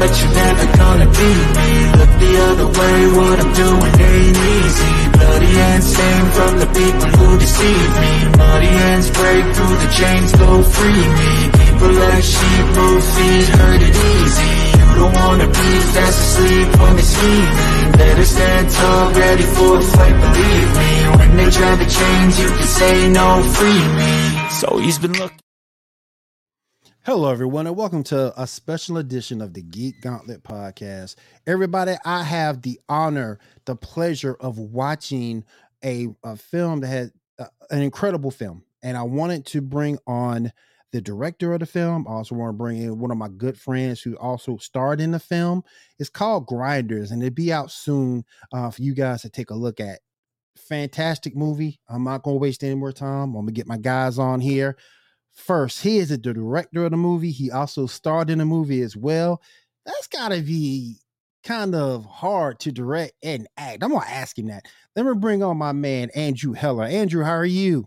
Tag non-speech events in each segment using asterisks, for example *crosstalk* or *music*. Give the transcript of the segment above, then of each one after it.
but you're never gonna be me. Look the other way, what I'm doing ain't easy. Bloody hands stained from the people who deceive me. Muddy hands break through the chains, go free me. People like sheep move feet, hurt it easy. You don't wanna be fast asleep when they me. Better stand tall, ready for a fight, believe me. When they try to change, you can say no, free me. So he's been looking Hello, everyone, and welcome to a special edition of the Geek Gauntlet podcast. Everybody, I have the honor, the pleasure of watching a, a film that had uh, an incredible film, and I wanted to bring on the director of the film. I also want to bring in one of my good friends who also starred in the film. It's called Grinders, and it'll be out soon uh, for you guys to take a look at. Fantastic movie. I'm not going to waste any more time. I'm going to get my guys on here first. He is the director of the movie. He also starred in the movie as well. That's got to be kind of hard to direct and act. I'm gonna ask him that. Let me bring on my man Andrew Heller. Andrew, how are you?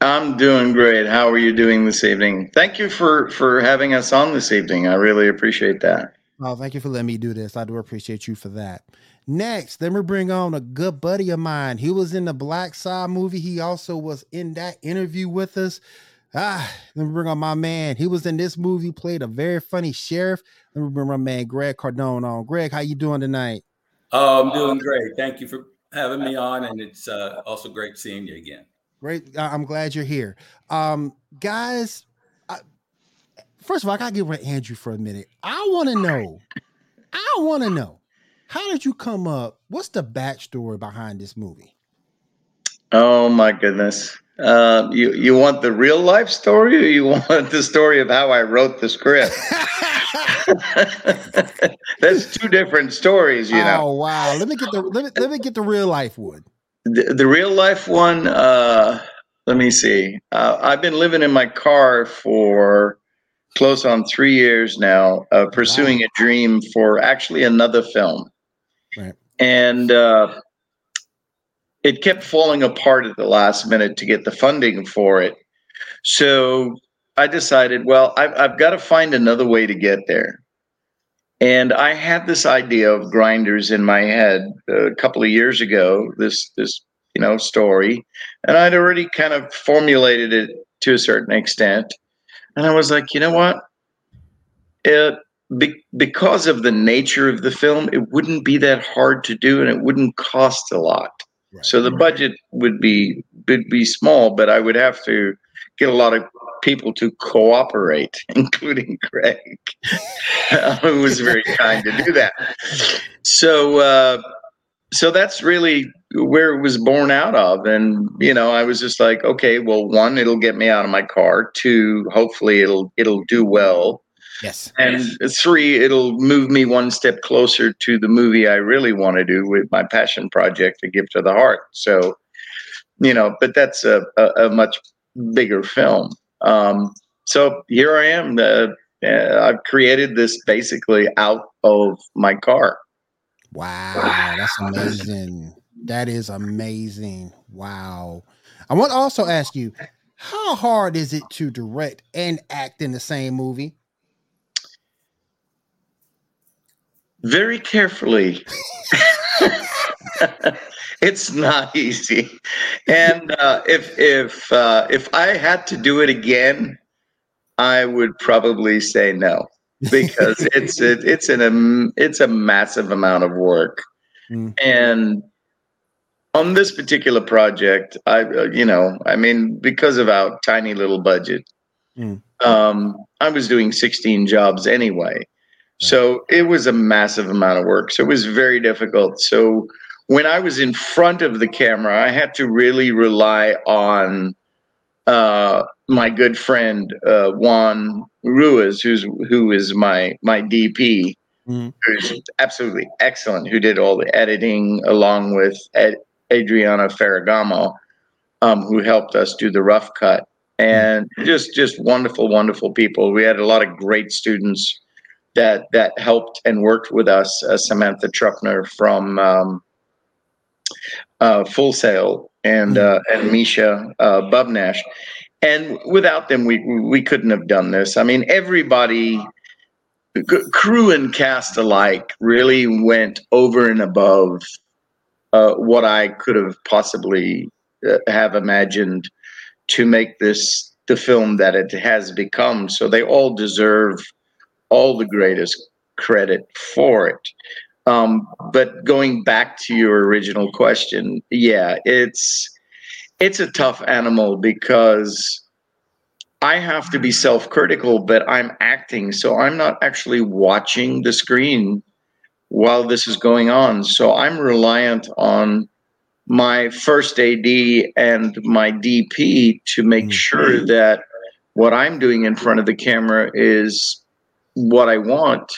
I'm doing great. How are you doing this evening? Thank you for for having us on this evening. I really appreciate that. Oh, thank you for letting me do this. I do appreciate you for that. Next, let me bring on a good buddy of mine. He was in the Black Side movie. He also was in that interview with us. Ah, let me bring on my man. He was in this movie, played a very funny sheriff. Let me bring my man Greg Cardone on. Greg, how you doing tonight? Oh, I'm doing great. Thank you for having me *laughs* on, and it's uh, also great seeing you again. Great. I'm glad you're here, um, guys. I, first of all, I gotta get with Andrew for a minute. I want to know. I want to know. How did you come up? What's the backstory behind this movie? Oh my goodness. Uh, you you want the real life story, or you *laughs* want the story of how I wrote the script? *laughs* That's two different stories, you know. Oh wow! Let me get the let me, let me get the real life one. The, the real life one. Uh, let me see. Uh, I've been living in my car for close on three years now, uh, pursuing wow. a dream for actually another film. Right. And uh, it kept falling apart at the last minute to get the funding for it. So I decided, well, I've, I've got to find another way to get there. And I had this idea of grinders in my head a couple of years ago. This this you know story, and I'd already kind of formulated it to a certain extent. And I was like, you know what? It be, because of the nature of the film, it wouldn't be that hard to do, and it wouldn't cost a lot. So the budget would be would be small, but I would have to get a lot of people to cooperate, *laughs* including Craig, *laughs* who was very kind to do that. So uh, so that's really where it was born out of. And you know, I was just like, okay, well, one, it'll get me out of my car. Two, hopefully it'll it'll do well. Yes. And three, it'll move me one step closer to the movie I really want to do with my passion project, A Gift of the Heart. So, you know, but that's a, a, a much bigger film. Um, so here I am. Uh, uh, I've created this basically out of my car. Wow, that's amazing. that is amazing. Wow. I want to also ask you, how hard is it to direct and act in the same movie? Very carefully. *laughs* it's not easy, and uh, if if uh, if I had to do it again, I would probably say no because *laughs* it's it, it's an um, it's a massive amount of work, mm. and on this particular project, I uh, you know I mean because of our tiny little budget, mm. um, I was doing sixteen jobs anyway. So it was a massive amount of work. So it was very difficult. So when I was in front of the camera, I had to really rely on uh, my good friend uh, Juan Ruiz, who's who is my my DP, mm-hmm. who's absolutely excellent. Who did all the editing along with Ed, Adriana Ferragamo, um, who helped us do the rough cut, and mm-hmm. just just wonderful, wonderful people. We had a lot of great students that that helped and worked with us, uh, Samantha Truppner from um, uh, Full Sail and uh, and Misha uh, Bubnash, and without them, we we couldn't have done this. I mean, everybody crew and cast alike really went over and above uh, what I could have possibly uh, have imagined to make this the film that it has become. So they all deserve all the greatest credit for it. Um, but going back to your original question, yeah, it's it's a tough animal because I have to be self-critical, but I'm acting, so I'm not actually watching the screen while this is going on. So I'm reliant on my first AD and my DP to make mm-hmm. sure that what I'm doing in front of the camera is what I want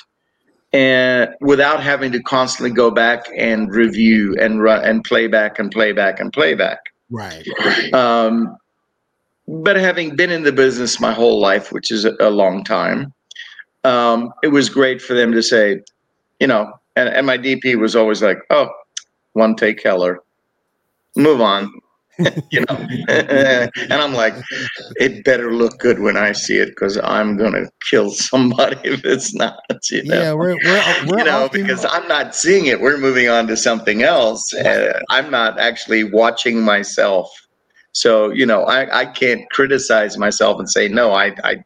and without having to constantly go back and review and run and play back and play back and play back. Right. Um, but having been in the business my whole life, which is a, a long time, um, it was great for them to say, you know, and, and my DP was always like, oh, one take Keller, move on. *laughs* you know, *laughs* and I'm like, it better look good when I see it because I'm gonna kill somebody *laughs* if it's not. You know? Yeah, we're, we're, we're you know because I'm not seeing it. We're moving on to something else. Uh, I'm not actually watching myself so, you know, I, I can't criticize myself and say, no, I, I,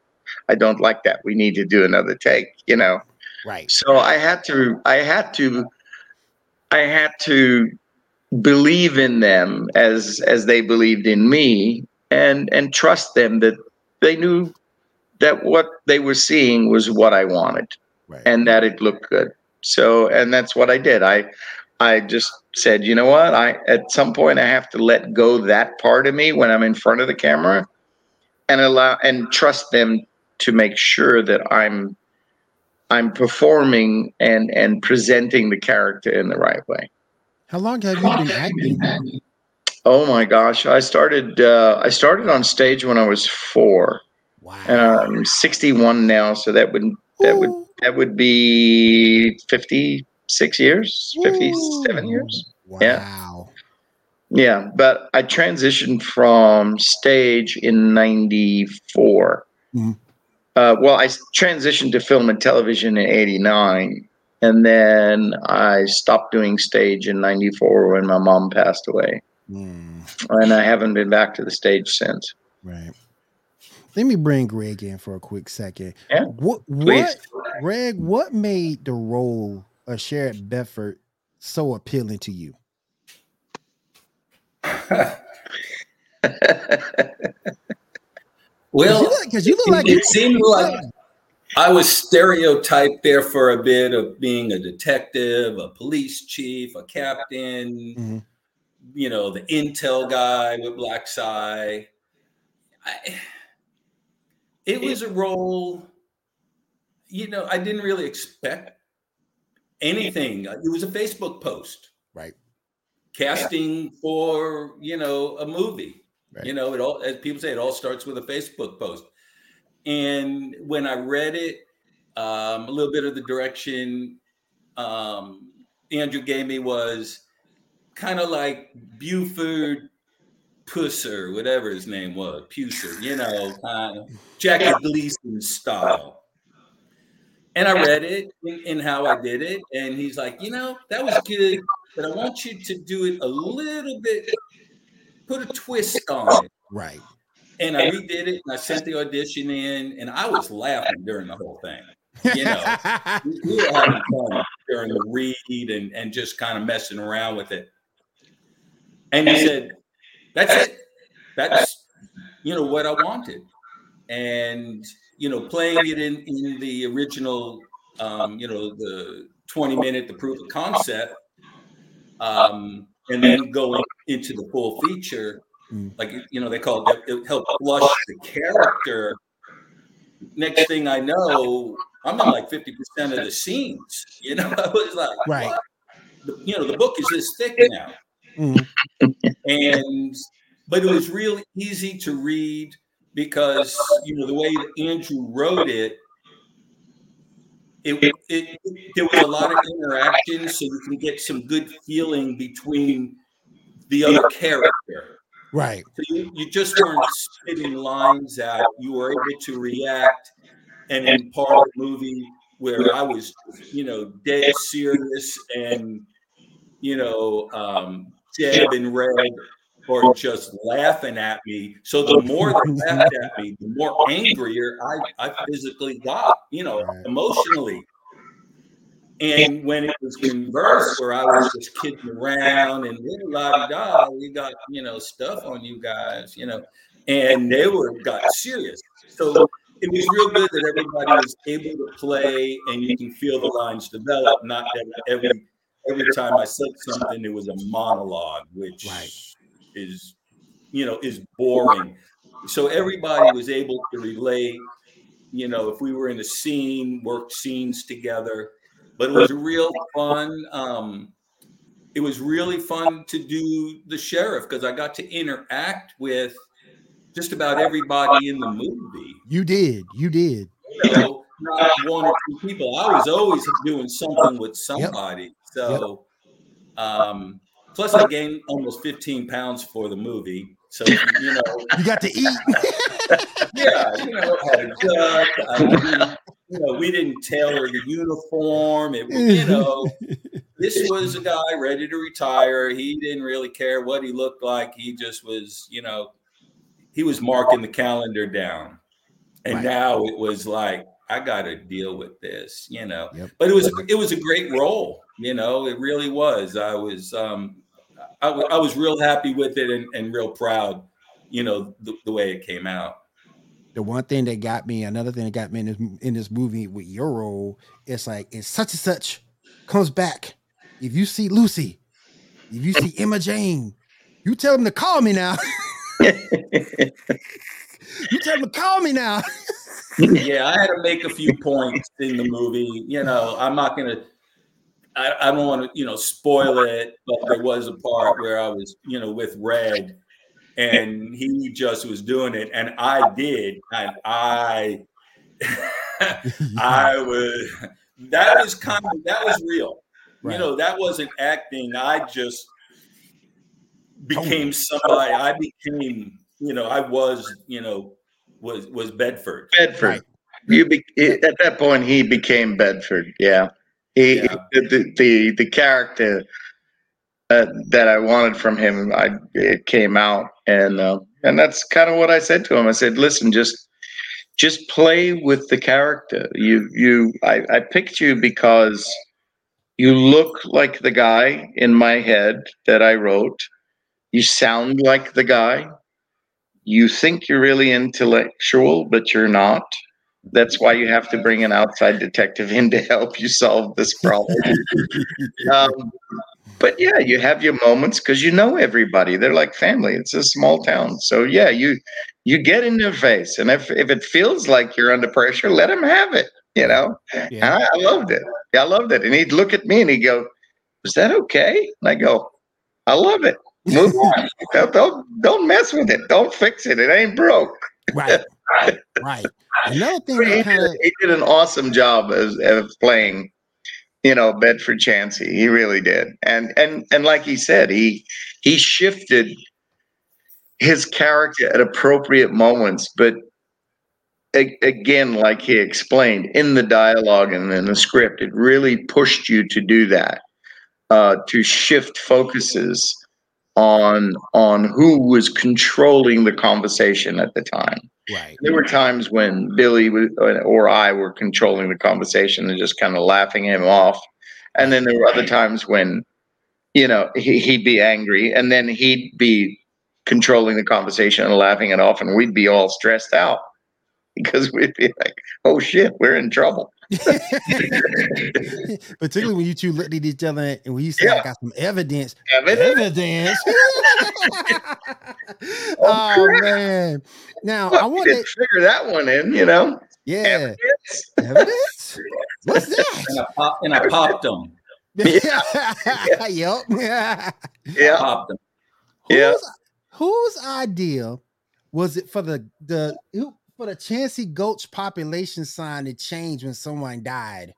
I don't like that. We need to do another take, you know? Right. So I had to, I had to, I had to believe in them as, as they believed in me and, and trust them that they knew that what they were seeing was what I wanted right. and that it looked good. So, and that's what I did. I, I just said, you know what? I at some point I have to let go that part of me when I'm in front of the camera and allow and trust them to make sure that I'm I'm performing and and presenting the character in the right way. How long have you been acting? Oh my gosh, I started uh, I started on stage when I was four. Wow. And I'm 61 now, so that would that Ooh. would that would be 56 years, 57 Ooh. years. Wow. Yeah. Yeah. But I transitioned from stage in 94. Mm-hmm. Uh, well, I transitioned to film and television in 89. And then I stopped doing stage in 94 when my mom passed away. Mm. And I haven't been back to the stage since. Right. Let me bring Greg in for a quick second. Yeah. What, what, Greg, what made the role of Sheriff Bedford so appealing to you? *laughs* well, because you, you, look like it, it seemed like I was stereotyped there for a bit of being a detective, a police chief, a captain, mm-hmm. you know, the intel guy with black eye. I, it was a role, you know, I didn't really expect anything. It was a Facebook post, right? Casting yeah. for you know a movie. Right. You know, it all as people say, it all starts with a Facebook post. And when I read it, um, a little bit of the direction um, Andrew gave me was kind of like Buford Pusser, whatever his name was, Pusser, you know, uh, Jackie Gleason style and I read it in, in, how I did it, and he's like, you know, that was good, but I want you to do it a little bit, put a twist on it. Right. And I redid it, and I sent the audition in, and I was laughing during the whole thing. You know, *laughs* we were having fun during the read and and just kind of messing around with it. And he said, "That's it. That's you know what I wanted." And you know, playing it in in the original, um, you know, the 20 minute, the proof of concept, um, and then going into the full feature, mm. like you know, they call it, it help flush the character. Next thing I know, I'm in like 50% of the scenes. You know, *laughs* I was like, right. You know, the book is this thick now. Mm. and but it was really easy to read because you know the way that Andrew wrote it, it, it, it, there was a lot of interaction, so you can get some good feeling between the other character. Right. So you, you just weren't spitting lines out. You were able to react and in part of the movie where I was, you know, dead serious and, you know, um, Jeb and Red or just laughing at me. So the more they laughed at me, the more angrier I, I physically got, you know, emotionally. And when it was converse, where I was just kidding around and little la da, we got you know stuff on you guys, you know, and they were got serious. So it was real good that everybody was able to play, and you can feel the lines develop. Not that every every time I said something, it was a monologue, which Right. is you know is boring. So everybody was able to relate. You know, if we were in a scene, worked scenes together, but it was real fun. Um, it was really fun to do the sheriff because I got to interact with just about everybody in the movie. You did. You did. You know, not one or two people. I was always doing something with somebody. So, um, plus I gained almost 15 pounds for the movie. So you know, You got to eat. *laughs* yeah, you know, had a gut. I you know, we didn't tailor the uniform. It was, you know, *laughs* this was a guy ready to retire. He didn't really care what he looked like. He just was, you know, he was marking the calendar down. And Right. now it was like, I got to deal with this, you know. Yep. But it was it was a great role, you know. It really was. I was um, I, wa- I was real happy with it and, and real proud, you know, the, the way it came out. The one thing that got me, another thing that got me in this in this movie with your role, it's like it's such and such comes back. If you see Lucy, if you see Emma Jane, you tell them to call me now. *laughs* you tell them to call me now. *laughs* yeah, I had to make a few points in the movie. You know, I'm not gonna. I, I don't want to, you know, spoil it, but there was a part where I was, you know, with Red, and he just was doing it, and I did, and I, *laughs* I was. That was kind of that was real. Right. You know, that wasn't acting. I just became somebody. I became, you know, I was, you know, was was Bedford. Bedford. Right. You be, at that point he became Bedford. Yeah, he Yeah. The, the the character uh, that I wanted from him, I it came out, and uh, and that's kind of what I said to him. I said, "Listen, just just play with the character. You you I, I picked you because you look like the guy in my head that I wrote. You sound like the guy. You think you're really intellectual, but you're not." That's why you have to bring an outside detective in to help you solve this problem. *laughs* um, but yeah, you have your moments because you know everybody. They're like family. It's a small town, so yeah, you you get in their face, and if if it feels like you're under pressure, let them have it. You know, and yeah. I, I loved it. I loved it, and he'd look at me and he'd go, "Was that okay?" And I go, "I love it. Move *laughs* on. don't, don't don't mess with it. Don't fix it. It ain't broke." right. *laughs* Right. Another thing he, kind of did, he did an awesome job as of playing, you know, Bedford Chancey. He really did, and and and like he said, he he shifted his character at appropriate moments, but a- again, like he explained in the dialogue and in the script, it really pushed you to do that, uh, to shift focuses on on who was controlling the conversation at the time right. there were times when Billy uh, or I were controlling the conversation and just kind of laughing him off. And then there were other times when, you know, he, he'd be angry and then he'd be controlling the conversation and laughing it off. And we'd be all stressed out *laughs* because we'd be like, oh shit, we're in trouble. *laughs* Particularly when you two looked at each other and when you said, I got some evidence. Evidence? Evidence. *laughs* Oh, oh man. Now I Well, we want didn't to figure that one in, you know. yeah. Evidence. Evidence? What's *laughs* And that? I, pop, and I popped them. Yeah. yep. Yeah. Popped them. Yeah. Whose, whose idea was it for the the who for the Chancey Gulch population sign to change when someone died?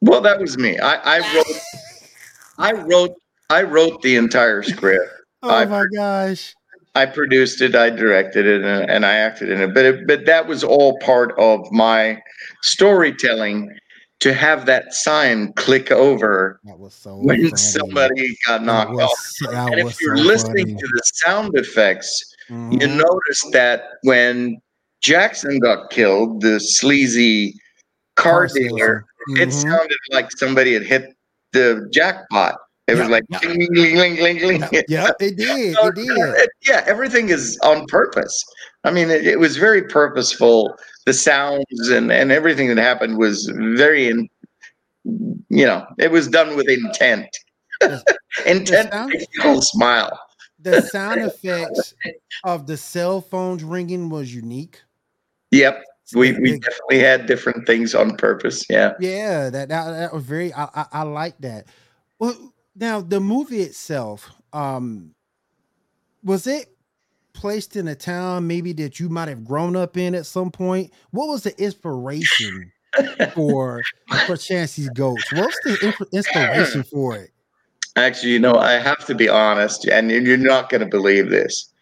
Well, that was me. I, I wrote, I wrote, I wrote the entire script. *laughs* Oh I- my gosh. I produced it, I directed it, and, and I acted in it. But it, but that was all part of my storytelling. to have that sign click over That was so when funny. somebody got knocked was- off. And if you're so listening funny. to the sound effects, you Mhm. notice that when Jackson got killed, the sleazy car dealer, it Mhm. sounded like somebody had hit the jackpot. It was like yeah. cling, cling. Yep, yep, it did. So, It did. it- yeah, everything is on purpose. I mean, it, it was very purposeful. The sounds and, and everything that happened was very, in, you know, it was done with intent. *laughs* Intent sound- smile. The sound effects of the cell phones ringing was unique. Yep, we, we definitely had different things on purpose. Yeah. yeah, that, that that was very. I I, I like that. Well, now the movie itself, um, was it placed in a town maybe that you might have grown up in at some point? What was the inspiration *laughs* for for Chancey's Ghost? What's the inf- inspiration for it? Actually, you know, I have to be honest, and you're not going to believe this,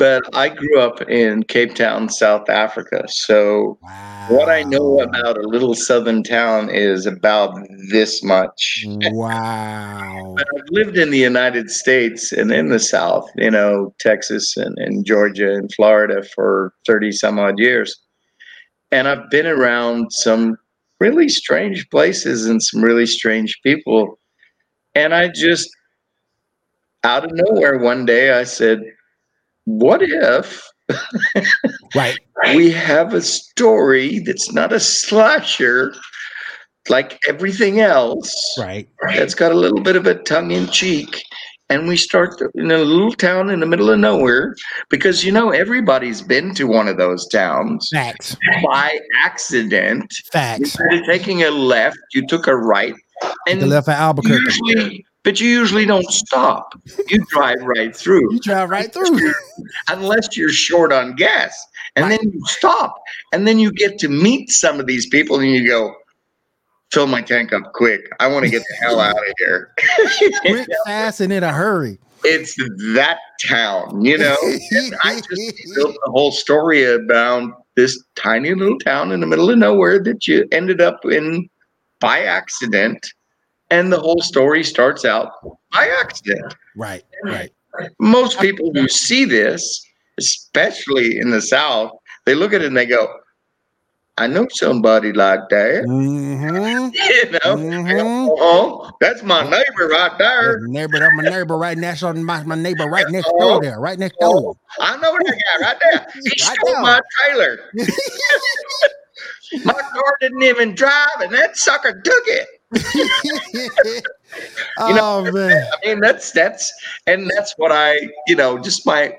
but I grew up in Cape Town, South Africa. So Wow. what I know about a little southern town is about this much. *laughs* Wow. But I've lived in the United States and in the South, you know, Texas and, and Georgia and Florida for 30 some odd years. And I've been around some really strange places and some really strange people. And I just, out of nowhere, one day I said, What if Right. we have a story that's not a slasher like everything else? Right. that's got a little bit of a tongue in cheek. And we start in a little town in the middle of nowhere because you know everybody's been to one of those towns Facts. by accident. Facts. Instead of taking a left, you took a right, and the left at Albuquerque. usually, but you usually don't stop. You drive right through You drive right through. unless you're short on gas, and Right. then you stop, and then you get to meet some of these people, and you go. Fill my tank up quick. I want to get the hell out of here. *laughs* Quick, fast, and in a hurry. it's that town, you know. I just *laughs* built a whole story about this tiny little town in the middle of nowhere that you ended up in by accident, and the whole story starts out by accident. right. Right. Most people who see this, especially in the South, they look at it and they go, "I know somebody like that," Mm-hmm. *laughs* you know. Mhm. Oh, that's my neighbor right there. Neighbor, that's my neighbor right next door. My, my neighbor right next door there. Right next door. I know that guy right there. *laughs* He Right stole there. my trailer. *laughs* My car didn't even drive, and that sucker took it. *laughs* oh man. I mean, that's that's and that's what I, you know, just my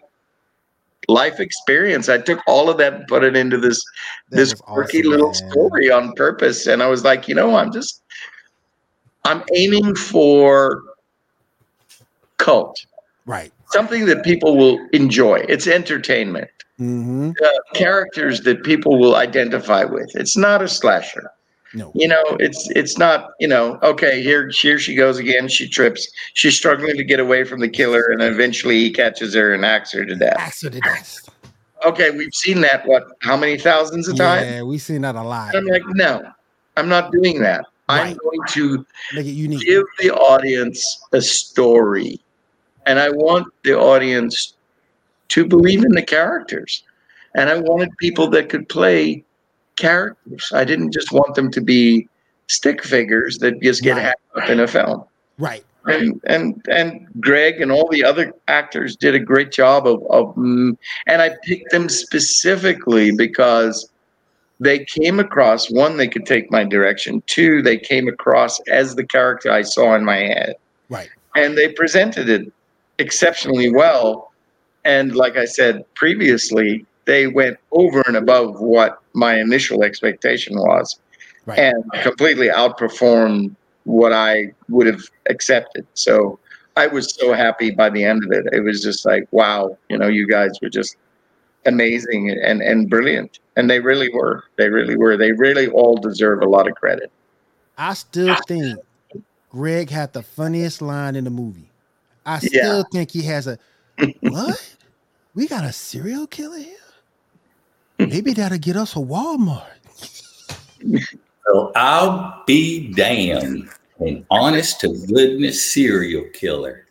life experience. I took all of that and put it into this That this quirky awesome, little man. story on purpose. And I was like, you know, I'm just I'm aiming for cult, Right. something that people will enjoy. It's entertainment. Mm-hmm. uh, characters that people will identify with. It's not a slasher. No. You know, it's it's not, you know, okay, here here she goes again, she trips. She's struggling to get away from the killer and eventually he catches her and acts her to death. Axe to death. Okay, we've seen that what how many thousands of times? Yeah, we've seen that a lot. I'm like, no, I'm not doing that. I'm going to Make it unique. give the audience a story. And I want the audience to believe in the characters. And I wanted people that could play characters. I didn't just want them to be stick figures that just get Right. up in a film. Right. And and and Greg and all the other actors did a great job of of mm, and I picked them specifically because they came across one they could take my direction two they came across as the character I saw in my head Right. and they presented it exceptionally well and like I said previously they went over and above what my initial expectation was Right. and completely outperformed what I would have accepted. So I was so happy by the end of it. It was just like, wow, you know, you guys were just amazing and, and brilliant. And they really were. They really were. They really all deserve a lot of credit. I still think Greg had the funniest line in the movie. I Yeah. still think he has a *laughs* what? We got a serial killer here? Maybe that'll get us a Walmart. So I'll be damned. An honest to goodness serial killer.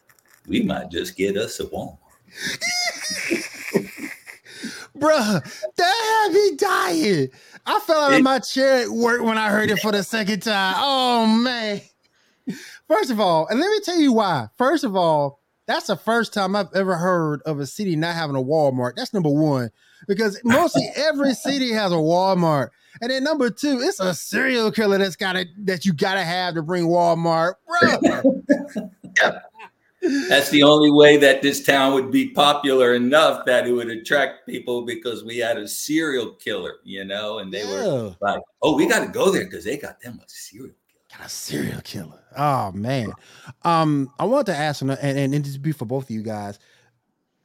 We might just get us a Walmart. Bruh, that had me dying. I fell out of my chair at work when I heard it for the second time. Oh man. First of all, and let me tell you why. First of all, that's the first time I've ever heard of a city not having a Walmart. That's number one. Because mostly *laughs* every city has a Walmart. And then number two, it's a serial killer that's got to that you gotta have to bring Walmart, bro. *laughs* That's the only way that this town would be popular enough that it would attract people because we had a serial killer, you know, and they Yeah. were like, "Oh, we got to go there because they got them a serial killer." Got a serial killer. Oh man. Um, I wanted to ask, and and, and this be for both of you guys.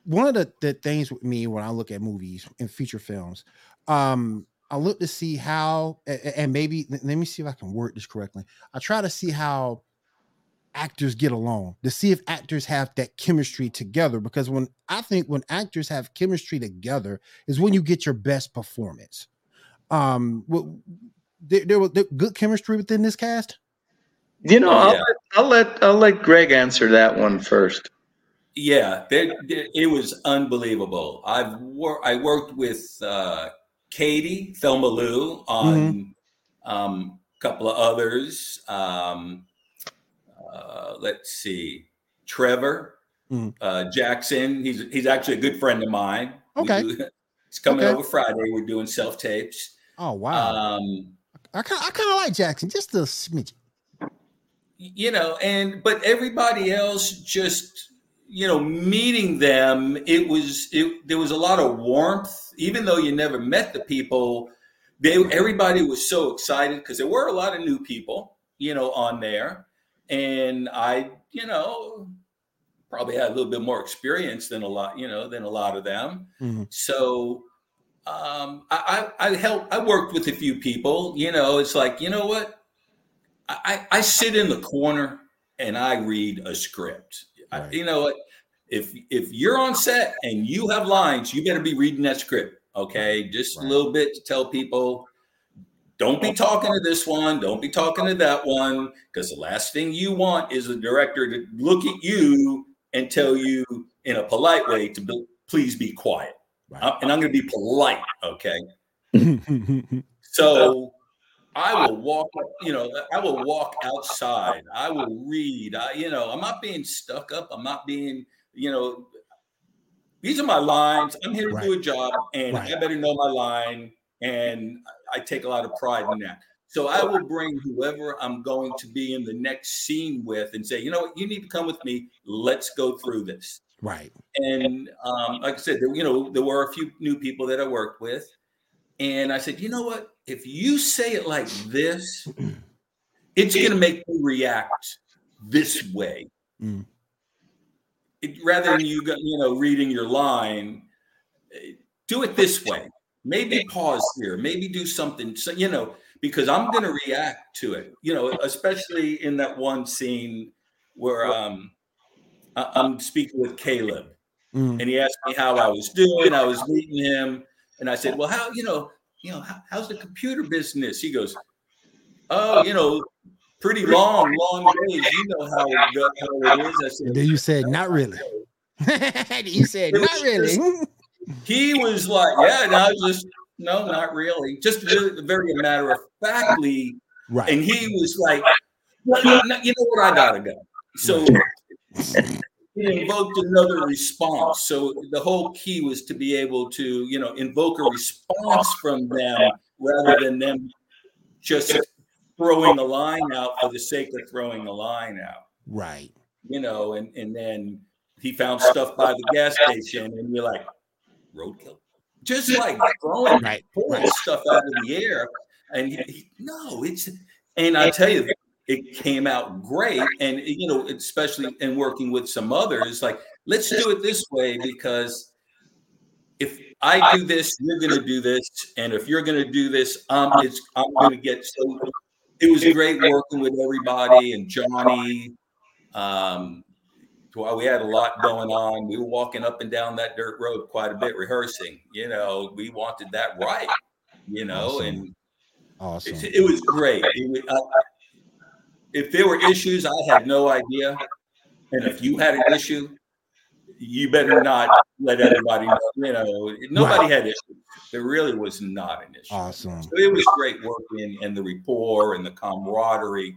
One of the, the things with me when I look at movies and feature films, um, I look to see how, and maybe let me see if I can word this correctly. I try to see how actors get along to see if actors have that chemistry together. Because when I think when actors have chemistry together is when you get your best performance. Um, there, there was good chemistry within this cast. You know, I'll, yeah. let, I'll let I'll let Greg answer that one first. Yeah, there- there- it was unbelievable. I've wor- I worked with uh, Katie Thelma Lou on um, a couple of others. Um, uh, let's see, Trevor Mhm. uh, Jackson. He's he's actually a good friend of mine. Okay. do- *laughs* he's coming Okay. over Friday. We're doing self tapes. Oh wow! Um, I kind I kind of like Jackson, just a smidge. You know and but everybody else just you know meeting them it was it there was a lot of warmth. Even though you never met the people they everybody was so excited because there were a lot of new people you know on there. And i you know probably had a little bit more experience than a lot you know than a lot of them. Mhm. so um i i, I helped i worked with a few people you know it's like you know what I, I sit in the corner and I read a script. I- you know what? If if you're on set and you have lines, you better be reading that script. Okay, just Right. a little bit to tell people. Don't be talking to this one. Don't be talking to that one. Because the last thing you want is a director to look at you and tell you in a polite way to be, please be quiet. Uh, and I'm going to be polite. Okay. *laughs* So I will walk, you know, I will walk outside. I will read. I, you know, I'm not being stuck up. I'm not being, you know, these are my lines. I'm here to do a job and Right. I better know my line. And I take a lot of pride in that. So I will bring whoever I'm going to be in the next scene with and say, you know what, you need to come with me. Let's go through this right. and um, like I said, there, you know, there were a few new people that I worked with, and I said, you know what? If you say it like this, *clears throat* it's going to make me react this way. Mm. It, rather than you, go, you know, reading your line, eh, do it this way. Maybe pause here. Maybe do something. So you know, because I'm going to react to it. You know, especially in that one scene where um, I- I'm speaking with Caleb Mm. and he asked me how I was doing. I was meeting him, and I said, "Well, how you know, you know, how, how's the computer business?" He goes, "Oh, you know, pretty long, long days. You know how it, go- how it is." I said, then you said, "Not really." *laughs* you said, "Not really." "He was like, yeah," and I was just, "No, not really. Just really, very matter of factly." right. And he was like, well, you know you know what? I gotta go. So *laughs* it invoked another response. So the whole key was to be able to, you know, invoke a response from them rather than them just throwing a line out for the sake of throwing a line out. right. You know, and and then he found stuff by the gas station, and you're like, roadkill. Just like throwing Right. pulling Right. stuff out of the air. And he, he- no, it's and I tell you, it came out great. And you know, especially in working with some others, like let's do it this way because if I do this, you're gonna do this, and if you're gonna do this, um, it's I'm gonna get so. It was great working with everybody and Johnny. Um, we had a lot going on. We were walking up and down that dirt road quite a bit, rehearsing. You know, we wanted that right. You know, Awesome. and Awesome. It, it was great. It I- if there were issues, I had no idea. And if you had an issue, you better not let everybody know. You know, nobody had issues. There really was not an issue. Awesome. So it was great working and the rapport and the camaraderie.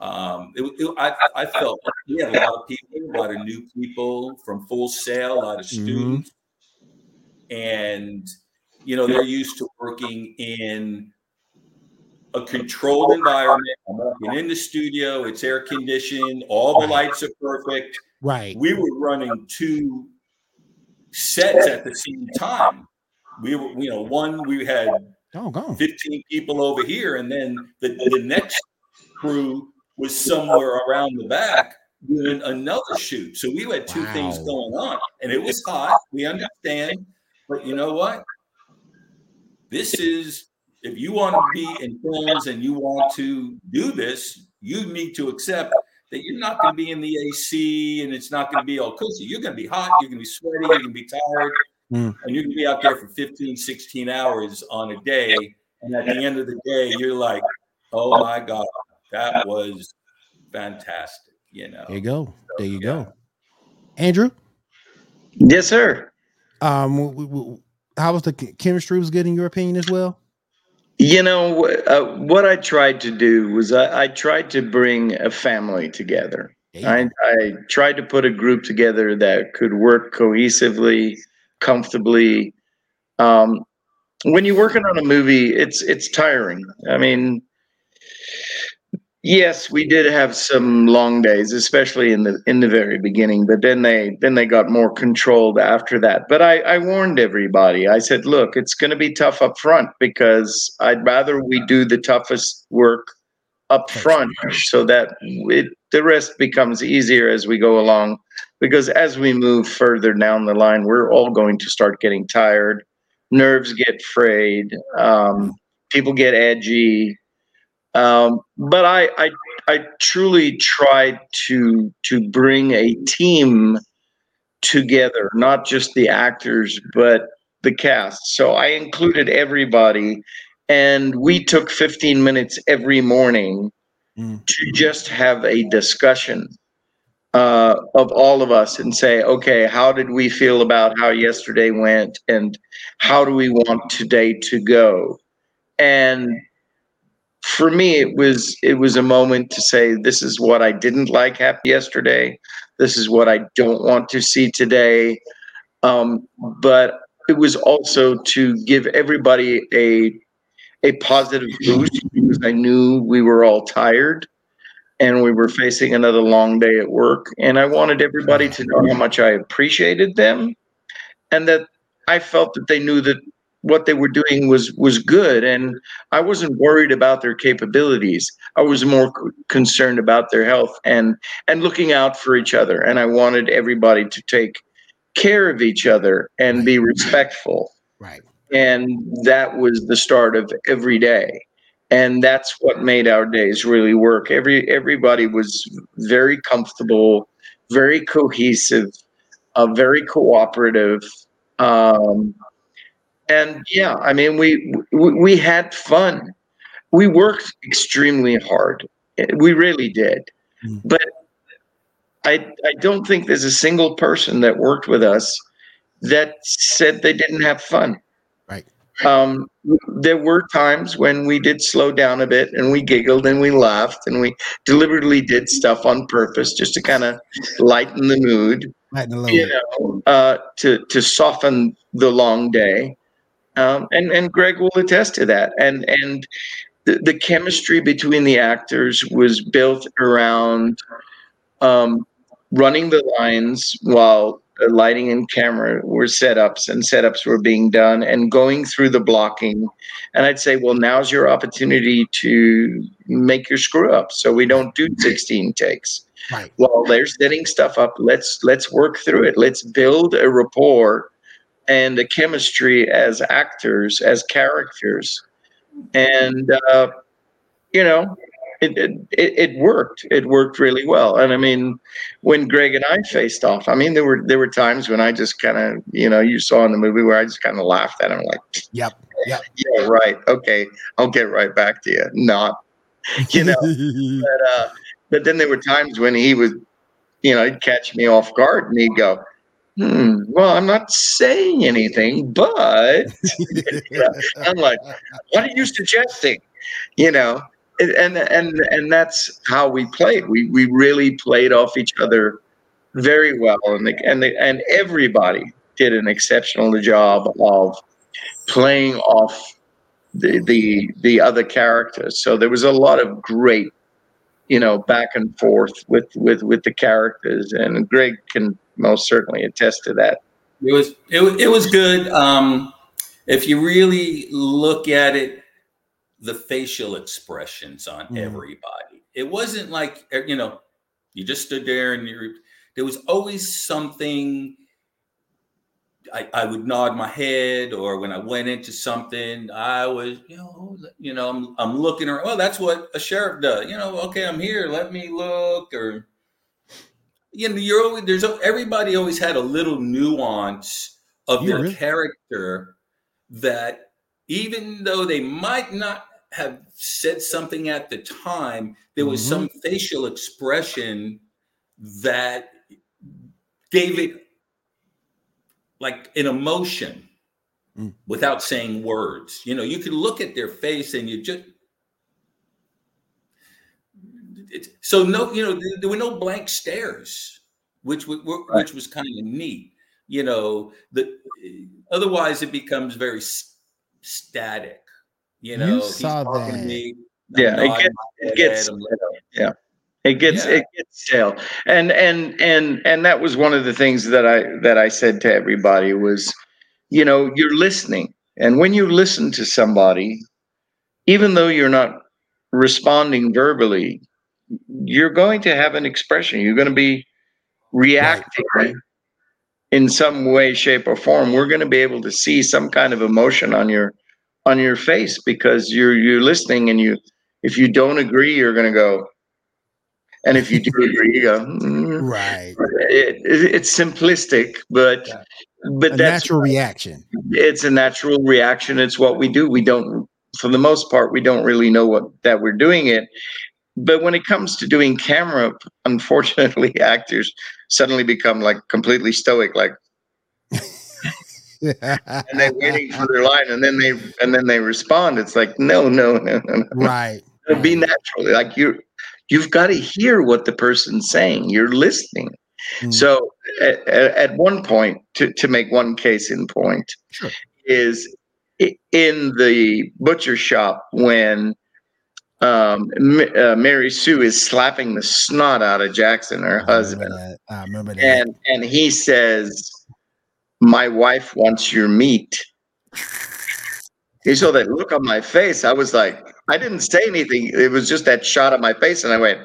Um, it, it- I, I felt we had a lot of people, a lot of new people from Full Sail, a lot of Mhm. students, and you know they're used to working in a controlled environment. I'm walking in the studio; it's air conditioned, all the lights are perfect. Right. We were running two sets at the same time. We were, you know, one we had Oh, gone. 15 people over here, and then the, the next crew was somewhere around the back doing another shoot. So we had two things going on, and it was hot. We understand, but you know what? This is if you want to be in films and you want to do this, you need to accept that you're not going to be in the AC and it's not going to be all cozy. You're going to be hot, you're going to be sweaty, you're going to be tired, Mm. and you're going to be out there for 15, 16 hours on a day. And at the end of the day, you're like, oh my God, that was fantastic. You know, There you go. There you yeah. go. Andrew, Yes, sir. um, w- w- w- how was the chemistry? Was good in your opinion as well? You know, uh, what I tried to do was I, I tried to bring a family together. I. I tried to put a group together that could work cohesively, comfortably. Um, when you're working on a movie, it's it's tiring. I mean, yes, we did have some long days, especially in the in the very beginning. But then they then they got more controlled after that. But I, I warned everybody. I said, look, it's going to be tough up front because I'd rather we do the toughest work up front so that it, the rest becomes easier as we go along because as we move further down the line we're all going to start getting tired nerves get frayed um, people get edgy um, but I, I i truly tried to to bring a team together not just the actors but the cast so i included everybody and we took 15 minutes every morning Mm. to just have a discussion uh, of all of us and say, okay, how did we feel about how yesterday went, and how do we want today to go? And for me, it was it was a moment to say, this is what I didn't like happened yesterday. This is what I don't want to see today. Um, but it was also to give everybody a a positive boost because I knew we were all tired and we were facing another long day at work. And I wanted everybody to know how much I appreciated them and that I felt that they knew that what they were doing was was good. And I wasn't worried about their capabilities. I was more c- concerned about their health and and looking out for each other. And I wanted everybody to take care of each other and be respectful. Right. and that was the start of every day. And that's what made our days really work. Every everybody was very comfortable very cohesive uh, very cooperative um, and yeah i mean we, we we had fun we worked extremely hard we really did Mm. but i i don't think there's a single person that worked with us that said they didn't have fun Right. um, there were times when we did slow down a bit and we giggled and we laughed and we deliberately did stuff on purpose just to kind of lighten the mood, Right in the load. you know, uh, to to soften the long day. Um, and and Greg will attest to that. And and the, the chemistry between the actors was built around um, running the lines while the lighting and camera were setups and setups were being done and going through the blocking and i'd say well now's your opportunity to make your screw up so we don't do 16 takes Right. while they're setting stuff up let's let's work through it let's build a rapport and the chemistry as actors as characters and uh, you know it, it it worked it worked really well and i mean when greg and i faced off i mean there were there were times when i just kind of you know you saw in the movie where i just kind of laughed at him like Yep. Yep. *laughs* yeah right. Okay. I'll get right back to you. Not, *laughs* you know, but, uh, but then there were times when he would, you know, he'd catch me off guard and he'd go, hmm, well, I'm not saying anything, but *laughs* I'm like, what are you suggesting? You know, and and and that's how we played. We we really played off each other very well, and the, and the, and everybody did an exceptional job of playing off the the the other characters. So there was a lot of great, you know, back and forth with with with the characters, and Greg can most certainly attest to that. It was it, was, it was good. Um, if you really look at it, the facial expressions on mm. everybody. It wasn't like you know, you just stood there and you there was always something I, I would nod my head or when I went into something, I was, you know, you know, I'm, I'm looking around. Well, that's what a sheriff does. You know, okay, I'm here. Let me look. Or, you know, you're always, there's everybody always had a little nuance of yeah, their really? character that even though they might not have said something at the time, there was mm-hmm. some facial expression that gave it like an emotion mm. without saying words. You know, you could look at their face and you just so no, you know, there were no blank stares, which which, which was kind of neat. You know, the otherwise it becomes very static. You know, you saw that. Me, yeah, it gets, it gets yeah. It gets yeah. it gets stale, and and and and that was one of the things that I that I said to everybody was, you know, you're listening, and when you listen to somebody, even though you're not responding verbally, you're going to have an expression. You're going to be reacting right. in some way, shape, or form. We're going to be able to see some kind of emotion on your on your face because you're you're listening, and you if you don't agree, you're going to go and if you do *laughs* agree, you go, mm. right. It, it, it's simplistic, but yeah. but a that's natural reaction. It's a natural reaction. It's what we do. We don't, for the most part, we don't really know what that we're doing it. But when it comes to doing camera, unfortunately, *laughs* actors suddenly become like completely stoic, like *laughs* and they're waiting for their line and then they and then they respond it's like no no no no, no. right be natural like you you've got to hear what the person's saying. You're listening. Mm-hmm. So at, at, one point, to, to make one case in point, sure. is in the butcher shop when um, uh, Mary Sue is slapping the snot out of Jackson, her I husband. I remember that. And and he says, "My wife wants your meat." He saw that look on my face. I was like, I didn't say anything. It was just that shot of my face, and I went,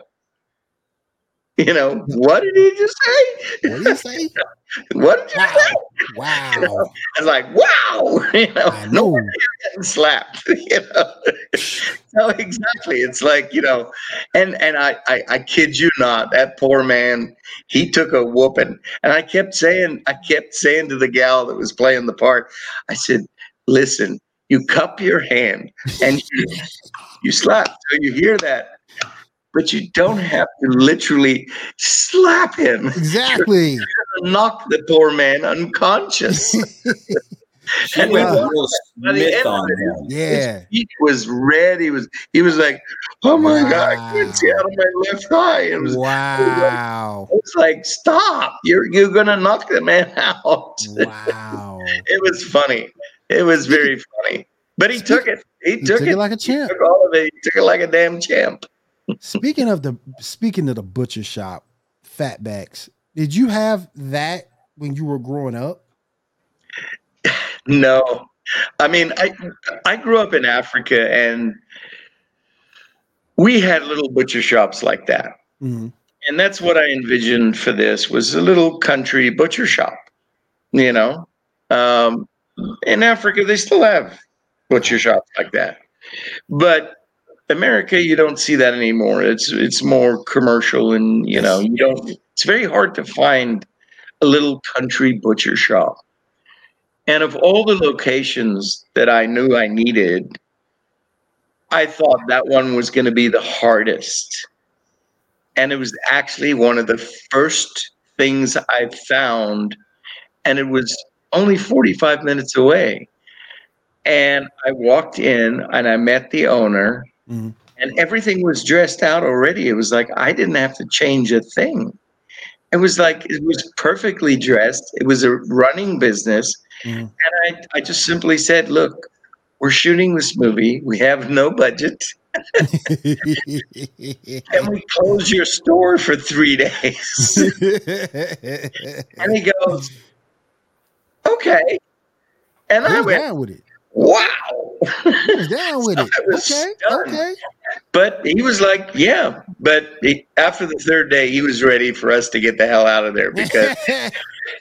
you know, what did he just say? What did he say? *laughs* what did wow. say? Wow. You know, I was like, wow. *laughs* You know, I know. *laughs* no getting slapped. You know. so exactly. It's like, you know, and and I, I I kid you not, that poor man, he took a whooping. And I kept saying, I kept saying to the gal that was playing the part, I said, listen, you cup your hand and you, you slap. So you hear that. But you don't have to literally slap him. Exactly. *laughs* knock the poor man unconscious. *laughs* and went real Smith on him. Yeah, he was red. He was he was like, "Oh my wow. god, I can't see out of my left eye." It was wow. It's like, like, stop! You're you're gonna knock the man *laughs* out. Wow. it was funny. It was very funny. But he took it. He, he took, took, it, like a champ. He took all of it. He took it like a damn champ. Speaking of the speaking of the butcher shop, fatbacks. Did you have that when you were growing up? No. I mean, I I grew up in Africa and we had little butcher shops like that. Mm-hmm. And that's what I envisioned for this was a little country butcher shop, you know. Um, in Africa, they still have butcher shops like that, but America, you don't see that anymore. It's it's more commercial, and you know, you don't. It's very hard to find a little country butcher shop. And of all the locations that I knew I needed, I thought that one was going to be the hardest. And it was actually one of the first things I found. And it was only 45 minutes away. And I walked in and I met the owner, Mhm. and everything was dressed out already. It was like I didn't have to change a thing. It was like it was perfectly dressed. It was a running business. Mhm. And I, I just simply said, look, we're shooting this movie. We have no budget. *laughs* Can we close your store for three days? *laughs* and he goes, okay. And I went, with it. Wow. Down with it. *laughs* Was Okay, stunned. okay. But he was like, yeah. But he, after the third day, he was ready for us to get the hell out of there because *laughs*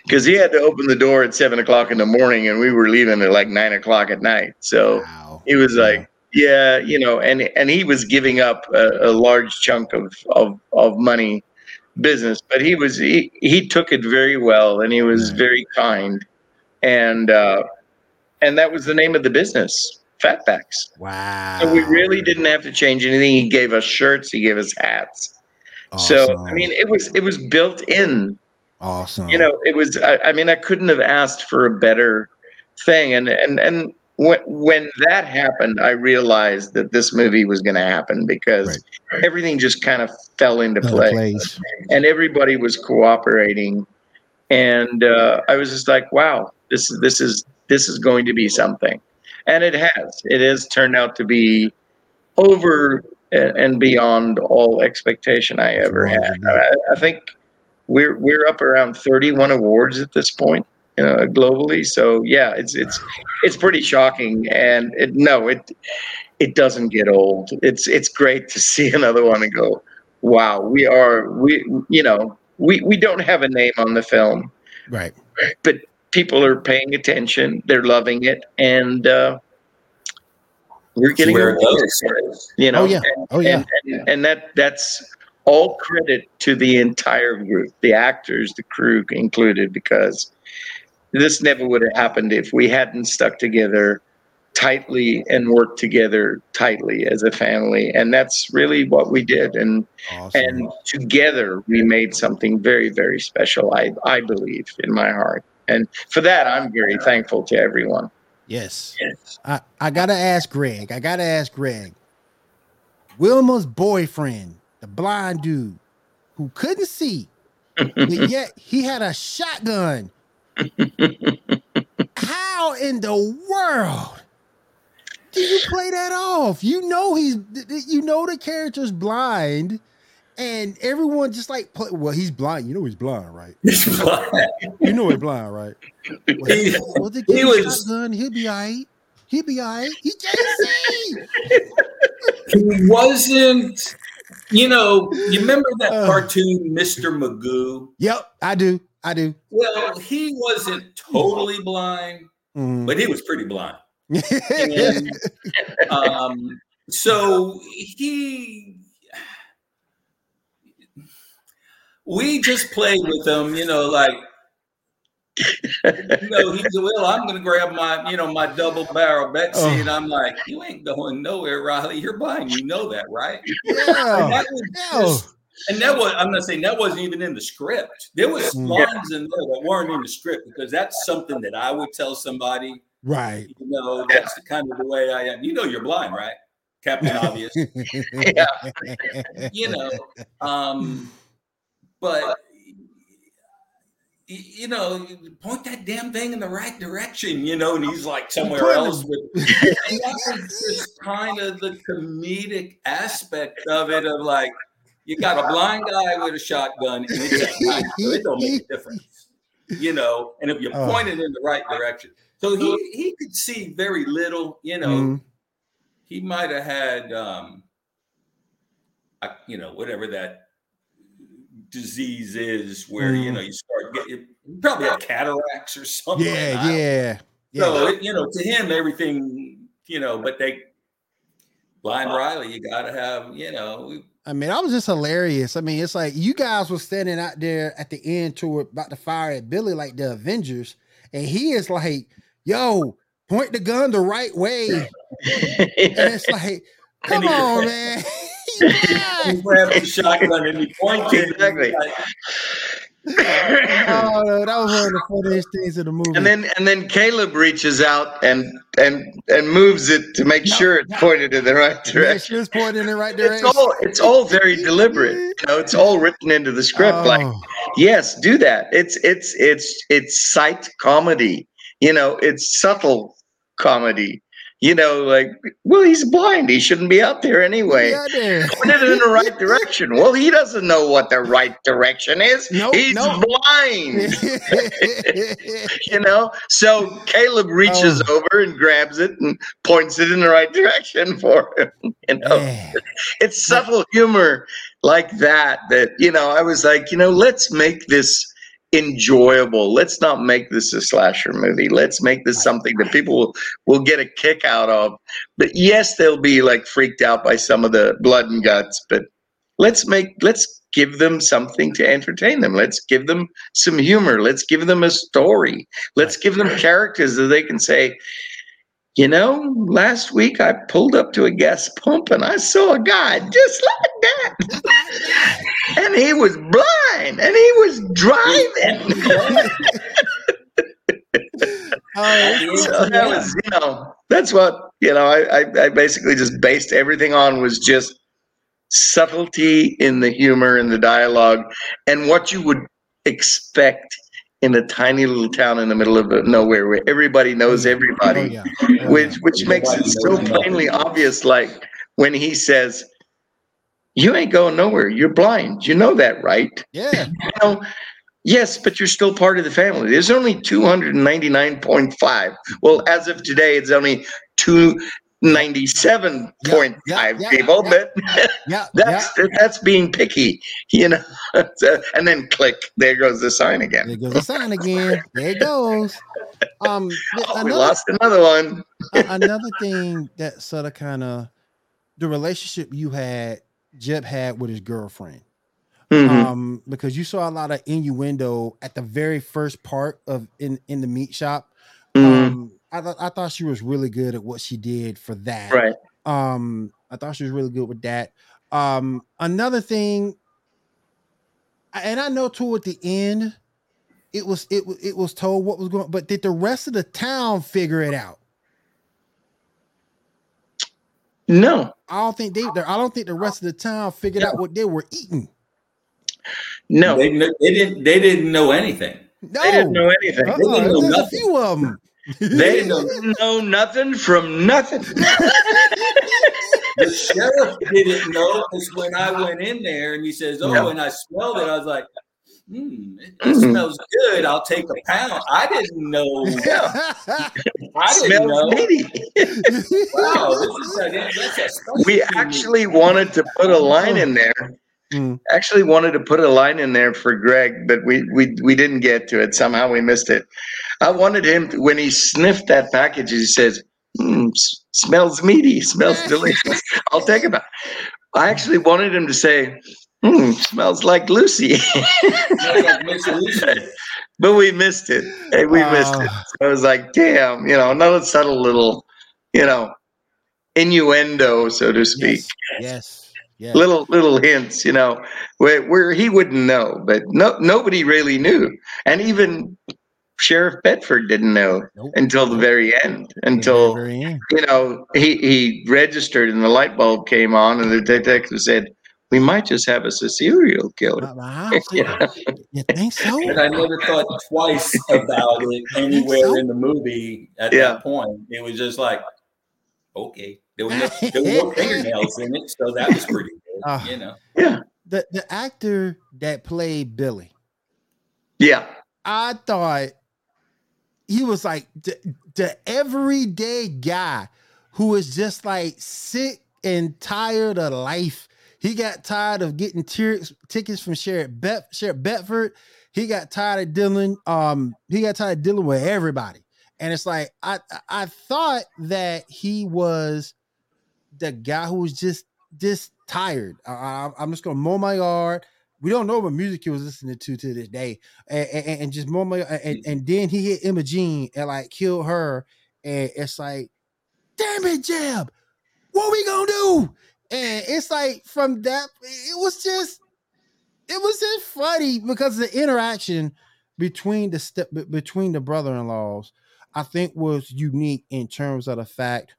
because he had to open the door at seven o'clock in the morning and we were leaving at like nine o'clock at night. So wow. he was like, yeah, you know, and and he was giving up a, a large chunk of, of of money business, but he was he, he took it very well and he was Right. very kind, and uh, and that was the name of the business, Fatbacks. Wow. So we really didn't have to change anything. He gave us shirts, he gave us hats. Awesome. So I mean, it was it was built in awesome. you know it was I, I mean i couldn't have asked for a better thing and and and when when that happened i realized that this movie was going to happen because everything just kind of fell into play place. and everybody was cooperating and uh, i was just like wow this is this is this is going to be something. And it has. It has turned out to be over and beyond all expectation i ever had. I, I think we're we're up around 31 awards at this point uh, globally. So yeah it's it's it's pretty shocking. And it, no it it doesn't get old. It's it's great to see *laughs* another one and go wow we are we you know we we don't have a name on the film. Right. but people are paying attention they're loving it and uh we're getting Where it you know Oh, yeah. Oh, yeah. and, and, and that that's all credit to the entire group the actors the crew included because this never would have happened if we hadn't stuck together tightly and worked together tightly as a family and that's really what we did and Awesome. and together we made something very very special i i believe in my heart and for that i'm very thankful to everyone yes. yes I, I gotta ask Greg. I gotta ask Greg. Wilma's boyfriend, the blind dude who couldn't see, *laughs* but yet he had a shotgun. *laughs* How in the world do you play that off? You know he's you know the character's blind, and everyone just like play, well he's blind. You know he's blind, right? *laughs* he's blind. You know he's blind, right? *laughs* Well, He- well, the he was- shotgun, he'll be all right. He'll be all right. He JC. *laughs* he wasn't, you know, you remember that Uh. cartoon, Mr. Magoo? Yep, I do. I do. Well, he wasn't totally blind, Mm. but he was pretty blind. And, um, so he, we just played with him, you know, like, you know, he said, "Well, I'm to grab my, you know, my double barrel Betsy," Oh. and I'm like, "You ain't going nowhere, Riley. You're blind. You know that, right?" And yeah. that was just- and that was I'm not saying that wasn't even in the script. There was Mm. lines in there that weren't in the script because that's something that I would tell somebody. Right. You know, that's the kind of the way I am. You know, you're blind, right, Captain Obvious? *laughs* *laughs* *laughs* you know, um, but you know, point that damn thing in the right direction, you know, and he's like somewhere else. With, and that was just kind of the comedic aspect of it, of like you got a blind guy with a shotgun, and it don't make a difference, you know. And if you Oh. point it in the right direction, so he he could see very little, you know Mhm. He might have had um I, you know whatever that disease is where you Mm. know you start getting you probably have cataracts or something Yeah, I don't- yeah. so it, you know to him everything you know but they blind riley you gotta have you know I mean, I was just hilarious. I mean, it's like you guys were standing out there at the end to about to fire at Billy like the Avengers, and he is like yo, point the gun the right way. *laughs* and it's like, *laughs* come on, man. *laughs* he grabs the shotgun and he points it. Exactly. Oh no, that was one of the funniest things in the movie. And then and then Caleb reaches out and and and moves it to make sure it's pointed in the right direction. she was pointing in the right direction. It's all it's all very deliberate. You know, it's all written into the script. Oh. Like, Oh, yes, do that. It's it's it's it's sight comedy. You know, it's subtle comedy. You know, like, well, he's blind. He shouldn't be out there anyway. yeah, it in the right direction. Well, he doesn't know what the right direction is. Nope, he's nope. blind. *laughs* *laughs* you know so caleb reaches Oh. over and grabs it and points it in the right direction for him *laughs* you know it's subtle humor like that that you know i was like you know let's make this enjoyable. Let's not make this a slasher movie. Let's make this something that people will, will get a kick out of. But yes they'll be like freaked out by some of the blood and guts but let's make let's give them something to entertain them. Let's give them some humor. Let's give them a story. Let's give them characters that they can say you know last week i pulled up to a gas pump and i saw a guy just like that and he was blind and he was driving. *laughs* Oh, so that was you know that's what you know I, I i basically just based everything on was just subtlety in the humor and the dialogue and what you would expect in a tiny little town in the middle of nowhere where everybody knows oh, everybody yeah. Oh, which which makes it so plainly obvious like when he says you ain't going nowhere you're blind you know that right yeah. *laughs* you know yes but you're still part of the family there's only 299.5 well as of today it's only 297.5 Yeah, yeah, yeah, people yeah. but Yeah. *laughs* yeah. that's that's being picky you know *laughs* and then click there goes the sign again There goes the sign again. There it goes. Um, oh, we another, lost another one another thing that sort of kind of the relationship you had, Jeb had with his girlfriend. Mhm. Um, because you saw a lot of innuendo at the very first part of in in the meat shop. Mhm. Um, I thought I thought she was really good at what she did for that. right Um, I thought she was really good with that. Um, another thing, and I know too at the end, it was it it was told what was going, but did the rest of the town figure it out? No I don't think they. I don't think the rest of the town figured out what they were eating. no they, they didn't. They didn't know anything. No, they didn't know anything Uh-uh, They didn't know there's a nothing. few of them. *laughs* They didn't know nothing from nothing. *laughs* The sheriff didn't know because when I went in there and he says, "Oh," Yeah. and I smelled it, I was like, "Hmm, it, it smells good. I'll take a pound." I didn't know. *laughs* I didn't know. *laughs* Wow, this is a, that's a specialty We meat. actually wanted to put a line in there. Mm. Actually wanted to put a line in there for Greg, but we we we didn't get to it. Somehow we missed it. I wanted him to, when he sniffed that package. He says, mm, "Smells meaty. Smells *laughs* delicious. I'll take it." back." I actually wanted him to say, mm, "Smells like Lucy," *laughs* Smells like Miss Lucy. but we missed it. Hey, we missed it. Ah. So I was like, "Damn!" You know, another subtle little, you know, innuendo, so to speak. yes, yes, yes. little little hints, you know, where where he wouldn't know, but no nobody really knew, and even Sheriff Bedford didn't know Nope. until the very end, until very end. you know he he registered and the light bulb came on, and the detective said, "We might just have us a serial killer." My- my Yeah. You think so? And I never thought twice about it *laughs* anywhere in the movie at Yeah. that point. It was just like, okay, there were no, *laughs* there were no fingernails in it, so that was pretty good. Ah. you know, Yeah, The the actor that played Billy, yeah, I thought he was like the, the everyday guy who is just like sick and tired of life. He got tired of getting tickets from Sheriff, Bet- Sheriff Bedford. He got tired of dealing. Um, he got tired of dealing with everybody. And it's like I I thought that he was the guy who was just just tired. I, I'm just gonna mow my yard, We don't know what music he was listening to to this day, and, and, and just more, and, and then he hit Imogene and like killed her, and it's like, damn it, Jeb, what we gonna do? And it's like from that, it was just, it was just funny because the interaction between the step between the brother-in-laws, I think was unique in terms of the fact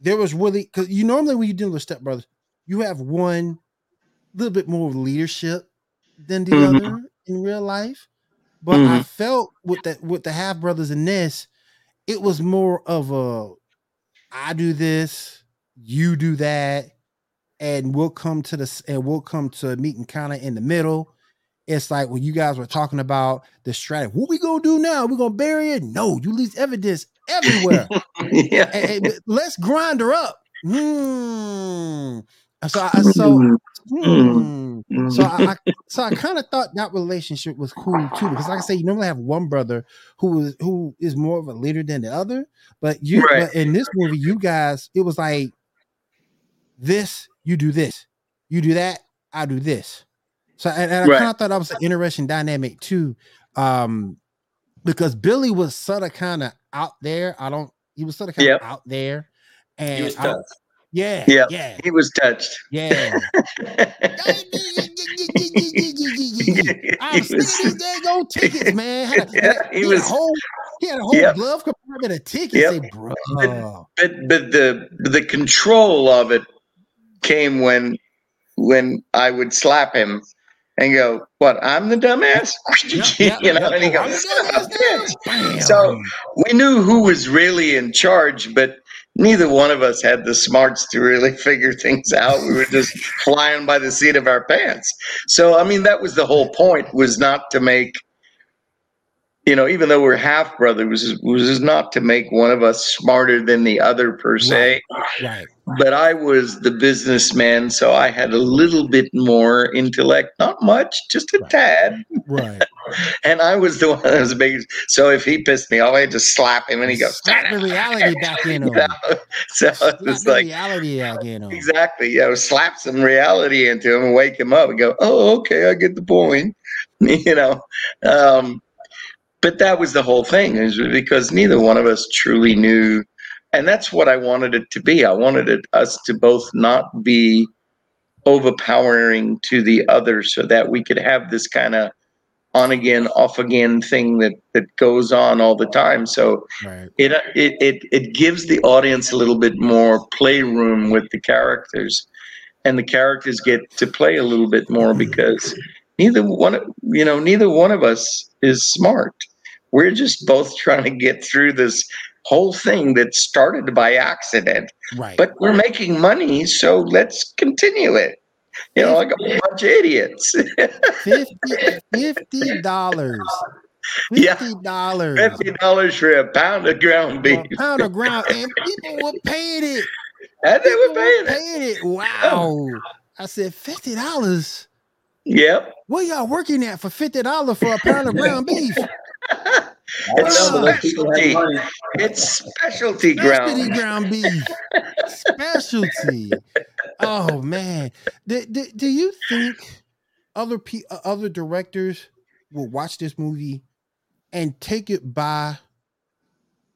there was really because you normally when you deal with stepbrothers, you have one little bit more leadership than the mm-hmm. other in real life. But mm-hmm. I felt with that with the half brothers in this, it was more of a I do this, you do that, and we'll come to the and we'll come to meeting kind of in the middle. It's like when you guys were talking about the strategy. What we gonna do now? We gonna bury it? No, you leave evidence everywhere. *laughs* yeah. And, and let's grind her up. Hmm. So I so hmm. so I, I so I kind of thought that relationship was cool too because like I say you normally have one brother who is who is more of a leader than the other but you right. but in this movie you guys it was like this you do this you do that I do this so and, and I right. kind of thought that was an interesting dynamic too um because Billy was sort of kind of out there I don't he was sort of kind of yep. out there and I, yeah, yeah, yeah. He was touched. Yeah. *laughs* I'm these daggone tickets, man. Had a, *laughs* yeah, he, he was. Whole, he had a whole yep. glove compartment of tickets. Yep. Say, bro. But, but, but the the control of it came when when I would slap him and go, "What? I'm the dumbass," *laughs* yep, you know, yep. and he goes, "So we knew who was really in charge, but neither one of us had the smarts to really *laughs* figure things out. We were just flying by the seat of our pants. So, I mean, that was the whole point was not to make, you know, even though we're half brothers, was, was not to make one of us smarter than the other per se. Right. right but I was the businessman, so I had a little bit more intellect, not much, just a tad. Right. *laughs* and I was the one that was big. So if he pissed me off, I just slap him and he goes, slap the reality back in him. *laughs* So it's like reality back in him. Exactly. Yeah, slap some reality into him and wake him up and go, oh, okay, I get the point. *laughs* you know. Um, but that was the whole thing, is because neither one of us truly knew and that's what I wanted it to be. I wanted it, us to both not be overpowering to the other, so that we could have this kind of on again, off again thing that that goes on all the time. So right. it, it it it gives the audience a little bit more playroom with the characters, and the characters get to play a little bit more because neither one you know neither one of us is smart. We're just both trying to get through this whole thing that started by accident. Right. But we're making money, so let's continue it. You know, like a bunch of idiots. Fifty *laughs* dollars. Fifty dollars. Fifty dollars for a pound of ground beef. A pound of ground, and *laughs* people were paying it. And they were paying, were paying it. it. Wow. I said fifty dollars. Yep. Where y'all working at for fifty dollars for a pound of ground *laughs* beef? It's specialty. It's specialty ground. Specialty ground beef. specialty. Oh man, do, do, do you think other pe- uh, other directors will watch this movie and take it by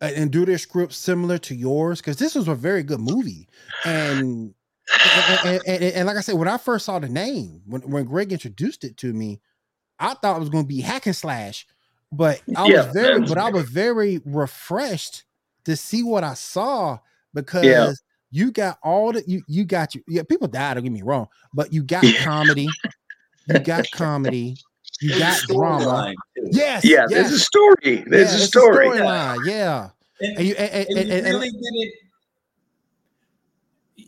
uh, and do their script similar to yours? Because this was a very good movie, and and, and, and, and, like I said, when I first saw the name, when, when Greg introduced it to me, I thought it was going to be hack and slash but I yeah, was very, but I was very refreshed to see what I saw because yeah. you got all the you you got you yeah people died. Don't get me wrong, but you got comedy, you got comedy, you got drama. Yes, yeah. Yes. There's a story. There's yeah, a story. Storyline. Yeah. And, and, you, and, and, and, you really didn't.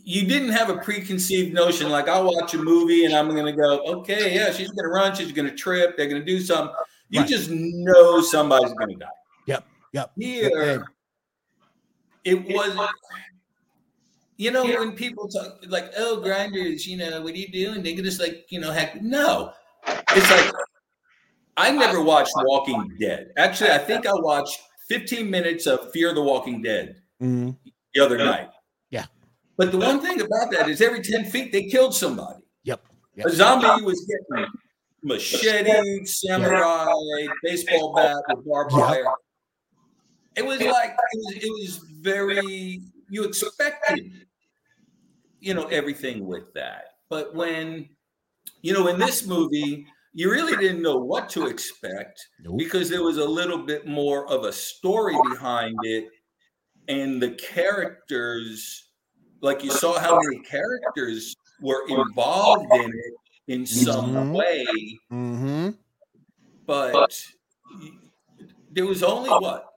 You didn't have a preconceived notion like I'll watch a movie and I'm going to go, okay, yeah, she's going to run, she's going to trip, they're going to do something you right. just know somebody's going to die. Yep. Yep. Here, it was, you know, when people talk like, oh, grinders, you know, what are you doing? They just like, you know, heck, no. It's like, I never watched Walking Dead. Actually, I think I watched 15 minutes of Fear the Walking Dead mm-hmm. the other night. Yeah. But the one thing about that is every 10 feet they killed somebody. Yep. yep. A zombie was getting machete, samurai, baseball bat with barbed wire. It was like it was, it was very you expected, you know, everything with that. But when you know in this movie, you really didn't know what to expect because there was a little bit more of a story behind it, and the characters, like you saw how many characters were involved in it in some Mhm. way, Mm-hmm. but there was only what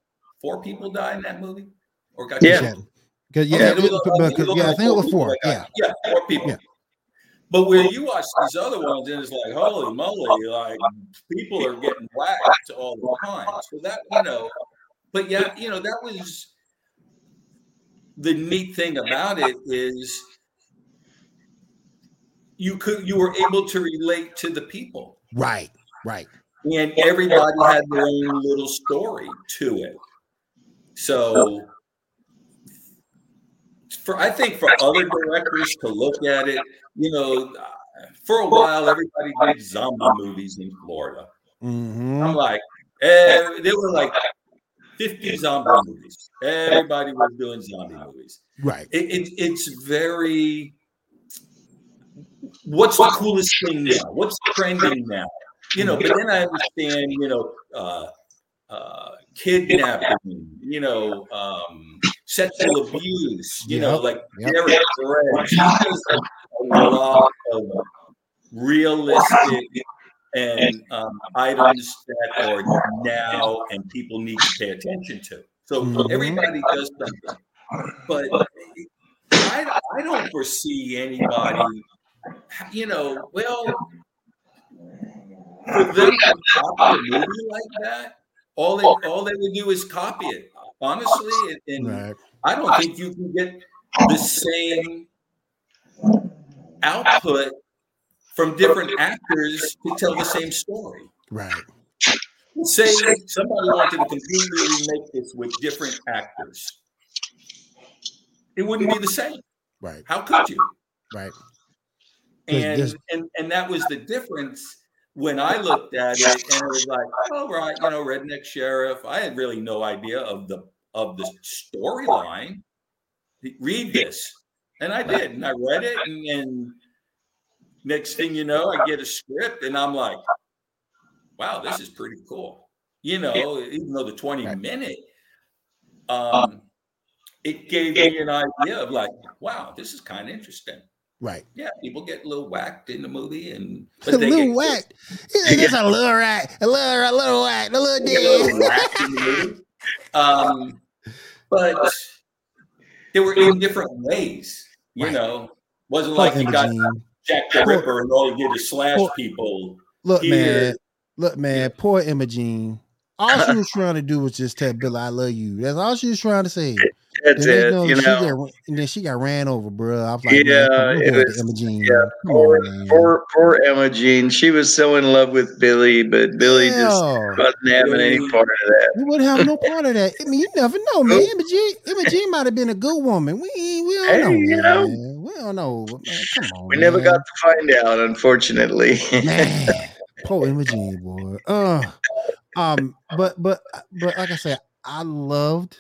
four people died in that movie, or got Yeah. killed? Because Okay, yeah, there was it- a- but- because- was yeah, I think it was four. Yeah, got- yeah, four people. Yeah. But where you watch these other ones, and it's like, holy moly, like people are getting whacked all the time. So that, you know, but yeah, you know, that was the neat thing about it is you could you were able to relate to the people right, right. and everybody had their own little story to it. So for I think for other directors to look at it, you know, for a while everybody did zombie movies in Florida. Mm-hmm. I'm like, eh, there were like 50 zombie movies. Everybody was doing zombie movies. Right. It, it, it's very. What's the coolest thing now? What's trending now? You know, but then I understand, you know, uh, uh, kidnapping, you know, um, sexual abuse, you know, like yep. Derek Perez. He a lot of realistic and um, items that are now and people need to pay attention to. So Mhm. everybody does something, but I, I don't foresee anybody, you know, well, for them to copy a movie like that, all they all they would do is copy it. Honestly, and, and Right. I don't think you can get the same output from different actors to tell the same story. Right. Say somebody wanted to completely remake this with different actors. It wouldn't be the same. Right. How could you? Right. And this- and and that was the difference when I looked at it and it was like, all right, you know, redneck sheriff. I had really no idea of the of the storyline. Read this. And I did, and I read it, and, and next thing you know, I get a script, and I'm like, wow, this is pretty cool. You know, even though the 20 minute, um, it gave me an idea of like, wow, this is kind of interesting. Right. Yeah, people get a little whacked in the movie, and *laughs* A they little get whack. It's a little whack. A little, a little whack. A little they a little dead. whacked in the movie. Um, but they were in different ways. You Right. know, wasn't Poor like you got Imogene. Jack the Poor- Ripper and all you did is slash Poor- people. Look, here. man. Look, man. Poor Imogene. All she was trying to do was just tell Billy, "I love you." That's all she was trying to say. That's Then it. go- You she know, got- and then she got ran over, bro. I was like, Yeah, man, come on, it was- the Imogene. yeah, poor, on, man. poor, poor Emma Jean. She was so in love with Billy, but Billy just wasn't having any part of that. We wouldn't have no part of that. I mean, you never know, man. Emma Jean, Emma Jean might have been a good woman. We we don't Hey, know, you man. know. We don't know, man. Come on, We never got to find out, unfortunately. man. *laughs* Poor Emma Jean, boy. Uh, um, but but but like I said, I loved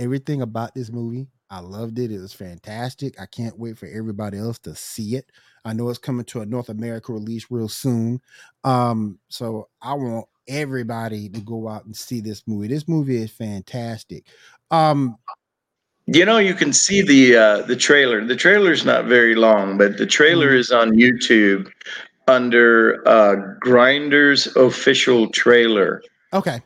everything about this movie. I loved it. It was fantastic. I can't wait for everybody else to see it. I know it's coming to a North America release real soon. Um, so I want everybody to go out and see this movie. This movie is fantastic. Um, You know, you can see the uh, the trailer. The trailer's not very long, but the trailer Mhm. is on YouTube under uh, Grinders official trailer, okay.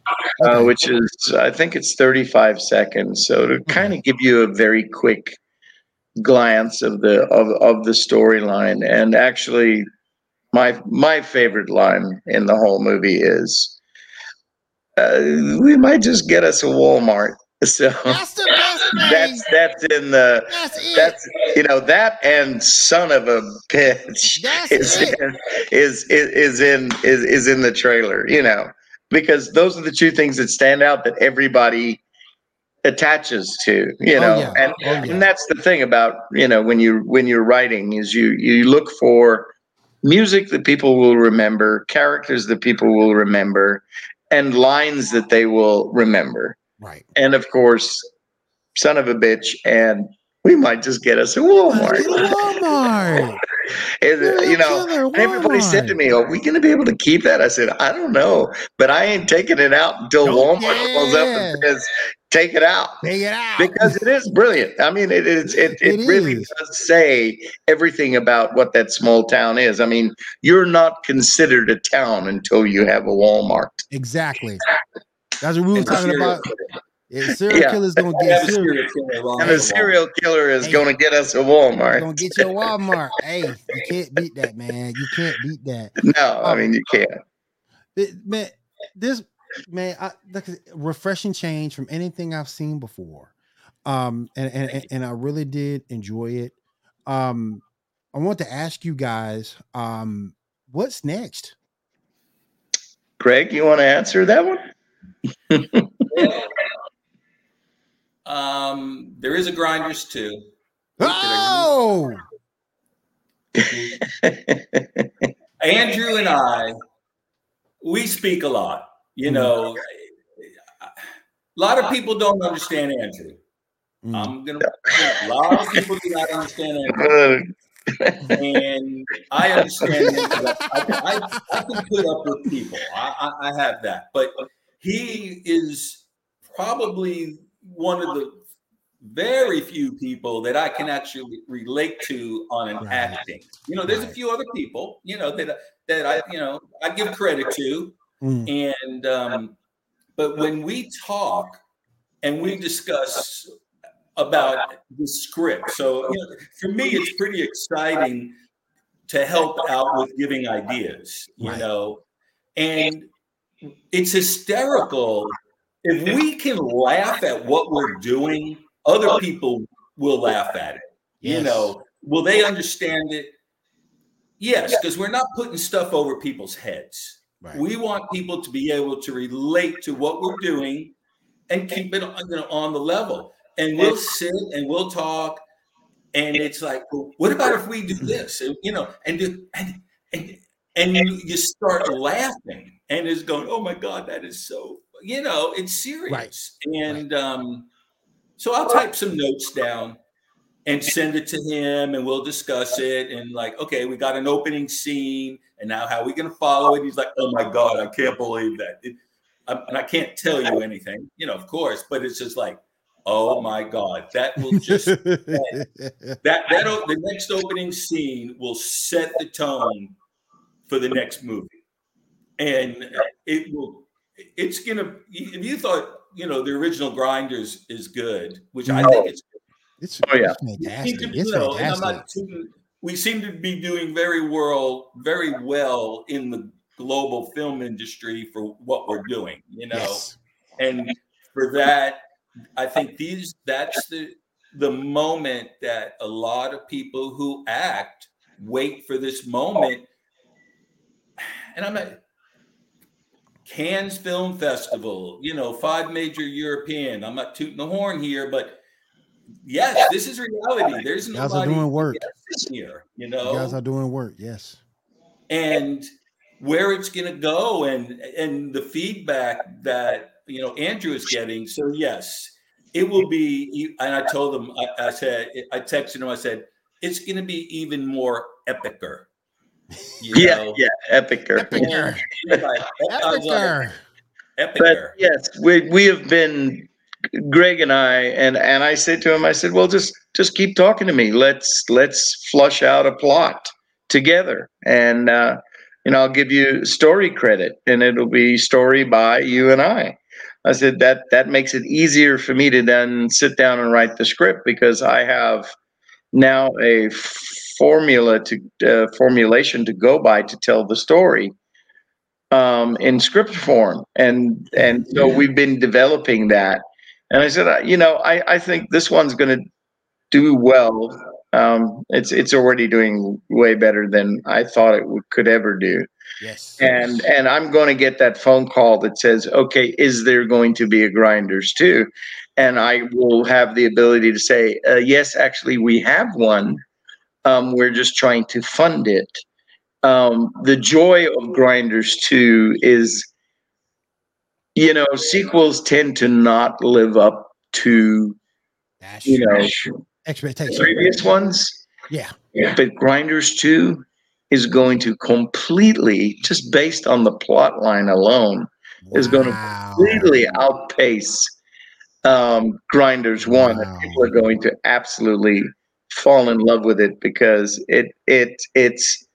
uh, Okay. which is I think it's 35 seconds. So to kind of give you a very quick glance of the of, of the storyline, and actually, my my favorite line in the whole movie is, uh, "We might just get us a Walmart." *laughs* So That's the best thing. that's that's in the That's that's you know that and son of a bitch That's is it. in, is, is is in is is in the trailer you know because those are the two things that stand out that everybody attaches to you Oh, know yeah. and Oh, yeah. and that's the thing about you know when you when you're writing is you you look for music that people will remember, characters that people will remember, and lines that they will remember. Right. And of course, son of a bitch, and we might just get us a Walmart. Walmart. *laughs* And, you know, and everybody said to me, "Are we going to be able to keep that?" I said, "I don't know, but I ain't taking it out until Oh, Walmart pulls up and says, take it out." Take it out. Because it is brilliant. I mean, it is. It, it, It really is. does say everything about what that small town is. I mean, you're not considered a town until you have a Walmart. exactly. That's what we were talking about. Yeah, serial Yeah. killer's gonna get serial. killer And the serial killer is Hey. going to get us a Walmart. Gonna get you a Walmart. hey, you can't beat that, man. You can't beat that. No, I mean you can't. It- man, this man, I, refreshing change from anything I've seen before. Um, and and and- and I really did enjoy it. Um, I want to ask you guys, um, what's next? Greg, you want to answer that one? *laughs* Um, there is a grinders too. Oh, *laughs* Andrew and I, we speak a lot. You know, a lot of people don't understand Andrew. Mm. I'm gonna. A lot of people do not understand Andrew, and I understand I, I, I can put up with people. I, I, I have that, but he is probably one of the very few people that I can actually relate to on an Right. acting. You know, there's a few other people, you know, that that I, you know, I give credit to, Mm. and um, but when we talk and we discuss about the script, so you know, for me, it's pretty exciting to help out with giving ideas, you Right. know, and it's hysterical if we can laugh at what we're doing. Other oh. people will laugh at it. You know, will they understand it? Yes, because we're not putting stuff over people's heads. Right. We want people to be able to relate to what we're doing and keep it on, you know, on the level. And we'll sit and we'll talk, and it's like, well, what about if we do mm-hmm. this? And, you know, and do, and and and you, you start laughing, and it's going, oh my god, that is so. You know, it's serious. And um, so I'll type some notes down and send it to him and we'll discuss it and like okay we got an opening scene and now how are we going to follow it? He's like oh my god i can't believe that. It- I- and i can't tell you anything you know of course but it's just like oh my god that will just *laughs* that that o- the next opening scene will set the tone for the next movie. And it will it's gonna if you thought you know the original grinders is good which i think it's it's, Oh, yeah. it's fantastic. to- It's know, fantastic. too- we seem to be doing very well, very well in the global film industry for what we're doing, you know. Yes. And for that, I think these that's the the moment that a lot of people who act wait for this moment. And I'm at Cannes Film Festival, you know, five major European. I'm not tooting the horn here, but yes, this is reality. There's You guys are doing work. guessing here, you You know guys are doing work. Yes. and where it's going to go and and the feedback that you know andrew is getting so yes it will be and i told him i, I said i texted him i said it's going to be even more epicer you yeah, know? yeah, epicer. Epicer. He's like, I was like, Epicer. But yes, we we have been Greg and I and and I said to him, I said, well, just just keep talking to me. Let's let's flush out a plot together, and uh, you know, I'll give you story credit, and it'll be story by you and I. I said that that makes it easier for me to then sit down and write the script because I have now a formula to uh, formulation to go by to tell the story um, in script form, and and so we've been developing that. And I said, you know, I, I think this one's going to do well. Um, it's it's already doing way better than I thought it would, could ever do. Yes. And and I'm going to get that phone call that says, okay, is there going to be a Grinders 2? And I will have the ability to say, uh, yes, actually, we have one. Um, we're just trying to fund it. um, the joy of Grinders 2 is, you know, sequels tend to not live up to, That's you know, true. the expectation. previous ones. Yeah. But Grinders 2 is going to completely, just based on the plot line alone, is going to completely outpace um, Grinders One. Wow. people are going to absolutely fall in love with it because it it it's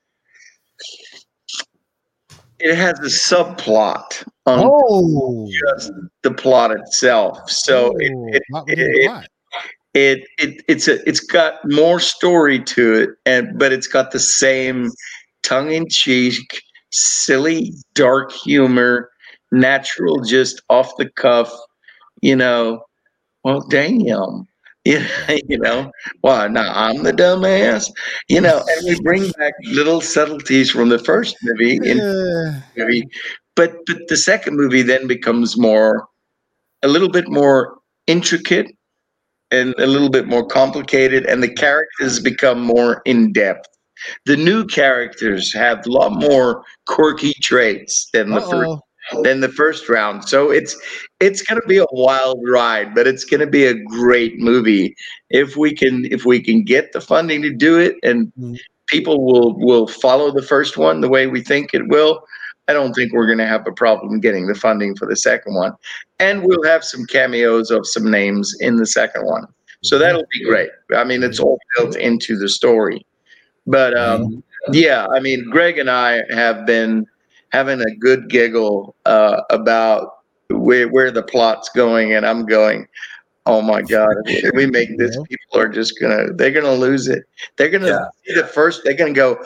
it has a subplot on Oh. just the plot itself. So it, Oh, it, within it- it it it's a it's got more story to it and but it's got the same tongue-in-cheek silly dark humor natural just off the cuff you know well damn yeah, *laughs* you know well now i'm the dumbass you know and we bring back little subtleties from the first movie Yeah. movie but but the second movie then becomes more a little bit more intricate and a little bit more complicated and the characters become more in depth the new characters have a lot more quirky traits than the first Uh-oh. Than the first round. So it's it's going to be a wild ride but it's going to be a great movie. If we can if we can get the funding to do it and Mm. people will will follow the first one the way we think it will i don't think we're going to have a problem getting the funding for the second one. And we'll have some cameos of some names in the second one. So that'll be great. I mean it's all built into the story. But um yeah i mean greg and i have been having a good giggle uh, about where where the plot's going and i'm going oh my god if we make this people are just gonna they're gonna lose it they're gonna Yeah. see the first they're gonna go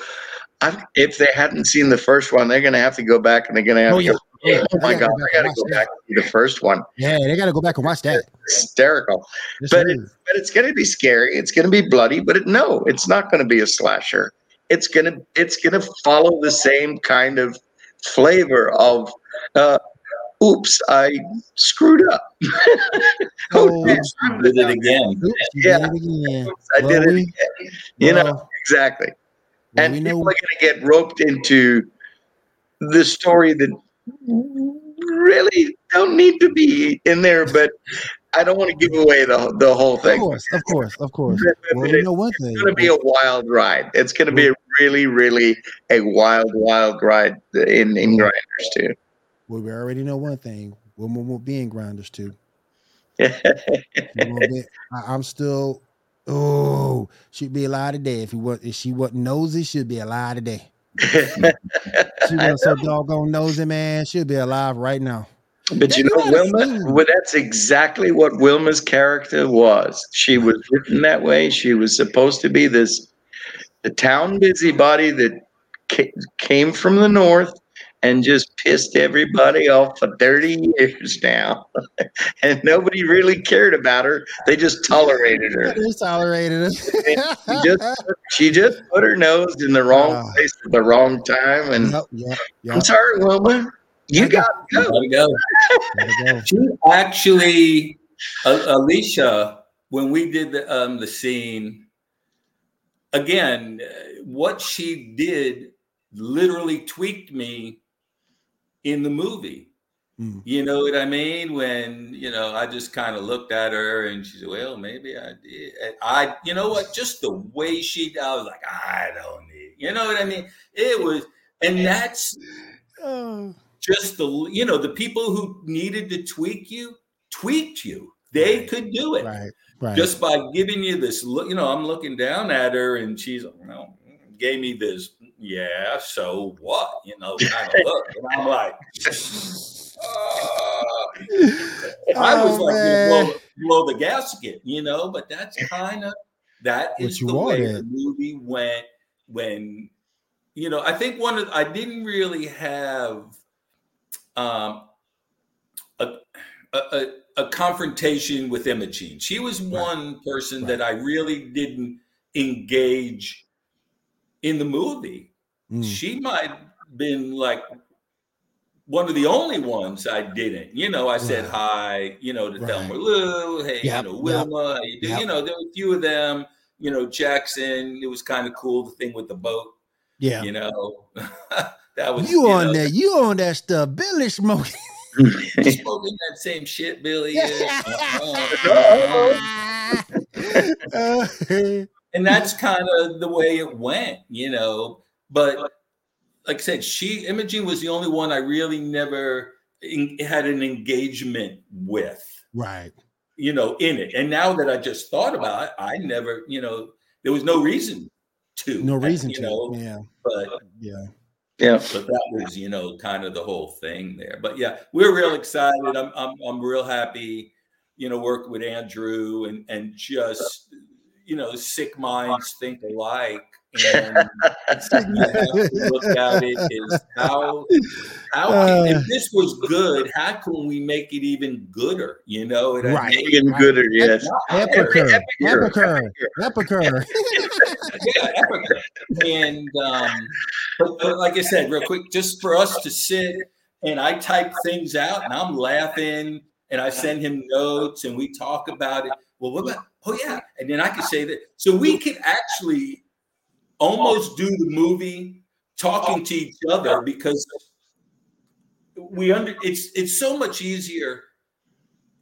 I've, if they hadn't seen the first one they're gonna have to go back and they're gonna have Oh, to yeah. go Oh, yeah. oh my god gotta i gotta go back to the first one Yeah, they got to go back and watch that. hysterical Yes, But sir. but it's going to be scary. It's going to be bloody. But it, no, it's not going to be a slasher. It's gonna it's gonna follow the same kind of flavor of. Uh, Oops, I screwed up. *laughs* Oh, Oops, Did it again. oops, you Yeah. did it again. I Well, did it. again. You know exactly. And we people know. are going to get roped into the story that really don't need to be in there. But I don't want to give away the the whole thing. Of course, of course, of course. *laughs* Well, we it's know one thing. going to be a wild ride. It's going to be a really, really a wild, wild ride in in Grinders 2. Well, we already know one thing. Women won't be in Grinders 2. *laughs* She won't be- I, am still. Oh, she'd be alive today if he was. If she wasn't nosy, she'd be alive today. *laughs* She was so doggone nosy, man. She'd be alive right now. But you know, Wilma, well, that's exactly what Wilma's character was. She was written that way. She was supposed to be this the town busybody that ca- came from the north and just pissed everybody off for 30 years now. *laughs* and nobody really cared about her. They just tolerated her. They tolerated it. she just she just put her nose in the wrong Ah. place at the wrong time and Yep, yep, i'm sorry wilma you got to go go. Go. She actually, uh, Alicia, when we did the um, the scene, again, uh, what she did literally tweaked me in the movie. Mm. You know what I mean? When you know, I just kind of looked at her and she said, "Well, maybe I did." And I, you know what? Just the way she, I was like, "I don't need." You know what I mean? It was, and that's Oh, just the you know the people who needed to tweak you tweaked you they Right. could do it right, right. just by giving you this look you know i'm looking down at her and she's you know gave me this yeah so what you know *laughs* kind of look and i'm like "Ah." i was Oh, like blow, blow the gasket you know but that's kind of that is the way wanted. the movie went when you know i think one of i didn't really have um a, a, a, confrontation with imogene she was one person right. that i really didn't engage in the movie Mm. she might have been like one of the only ones I didn't. You know, I said Right. hi, you know, to Right. Thelma Lou, hey, Yep, you know, Wilma, how you yep. You know, there were a few of them, you know, Jackson, it was kind of cool, the thing with the boat. Yeah. You know, *laughs* that was you on know, that? You on that stuff? Billy smoking. *laughs* smoking that same shit Billy is. *laughs* And that's kind of the way it went, you know. But like I said, she Imogene was the only one I really never in, had an engagement with, right. you know, in it. And now that I just thought about it, I never, you know, there was no reason to, No reason you to. know. yeah. But Yeah. Yeah. but that was, you know, kind of the whole thing there. But yeah, we're real excited. I'm I'm I'm real happy, you know, working with Andrew and and just you know, sick minds think alike. And you have to look at it is how how can, if this was good, how can we make it even gooder? You know, what I Right. mean? Even gooder, yes. Epicur. Epicur. Epicur. Epicur. yeah, Africa. And um, but, but like I said, real quick, just for us to sit and I type things out and I'm laughing and I send him notes and we talk about it. Well, what about? Oh yeah, and then I could say that. So we could actually almost do the movie talking to each other because we under it's it's so much easier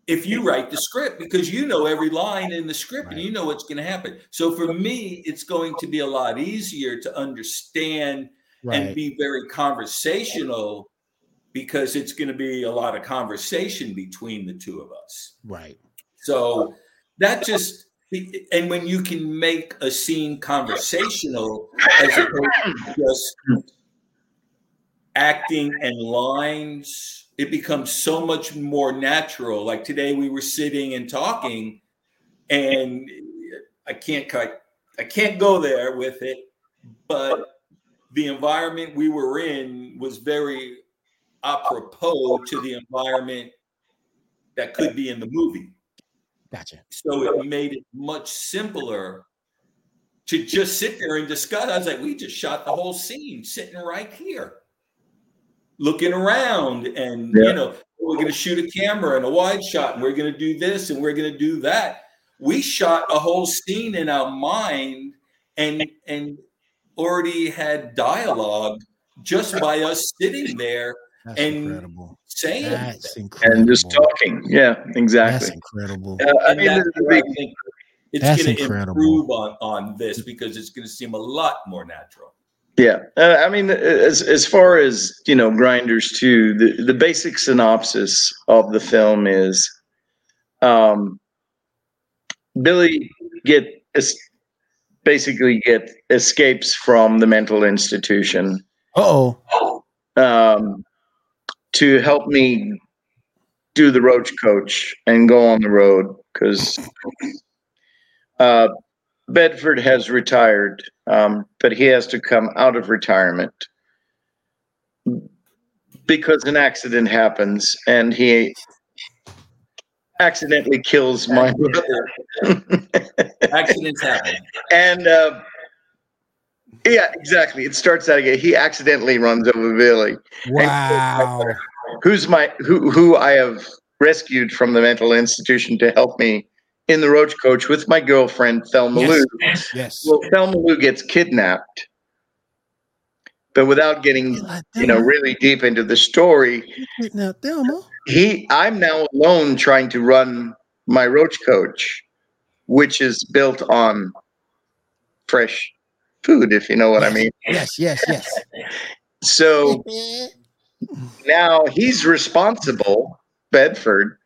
if you write the script because you know every line in the script and you know what's going to happen. So for me, it's going to be a lot easier to understand and be very conversational because it's going to be a lot of conversation between the two of us. Right. So that just and when you can make a scene conversational as opposed to just acting and lines, it becomes so much more natural. Like today we were sitting and talking, and I can't cut I can't go there with it, but the environment we were in was very apropos to the environment that could be in the movie. Gotcha. So it made it much simpler to just sit there and discuss. I was like, we just shot the whole scene sitting right here, looking around, and Yeah. you know, we're going to shoot a camera and a wide shot, and we're going to do this and we're going to do that. We shot a whole scene in our mind, and and already had dialogue just by us sitting there That's And- incredible. saying That's incredible. And just talking. Yeah, exactly. That's exactly. incredible. Uh, I mean, that's the- where I think it's That's going to incredible. improve on on this because it's going to seem a lot more natural. Yeah, uh, I mean, as as far as you know, Grinders 2. The the basic synopsis of the film is, um, Billy get es- basically get escapes from the mental institution oh. um, to help me do the roach coach and go on the road because uh, Bedford has retired, um, but he has to come out of retirement because an accident happens and he accidentally kills my brother. *laughs* Accidents happen. and uh, yeah, exactly. It starts out again. He accidentally runs over Billy Wow. who's my who who I have rescued from the mental institution to help me in the roach coach with my girlfriend Thelma Yes. Lou. Yes. Well, Thelma Lou gets kidnapped, but without getting you know really deep into the story, now, Thelma. he I'm now alone trying to run my roach coach, which is built on fresh food, if you know what I mean. Yes, yes, yes. So *laughs* now he's responsible, Bedford.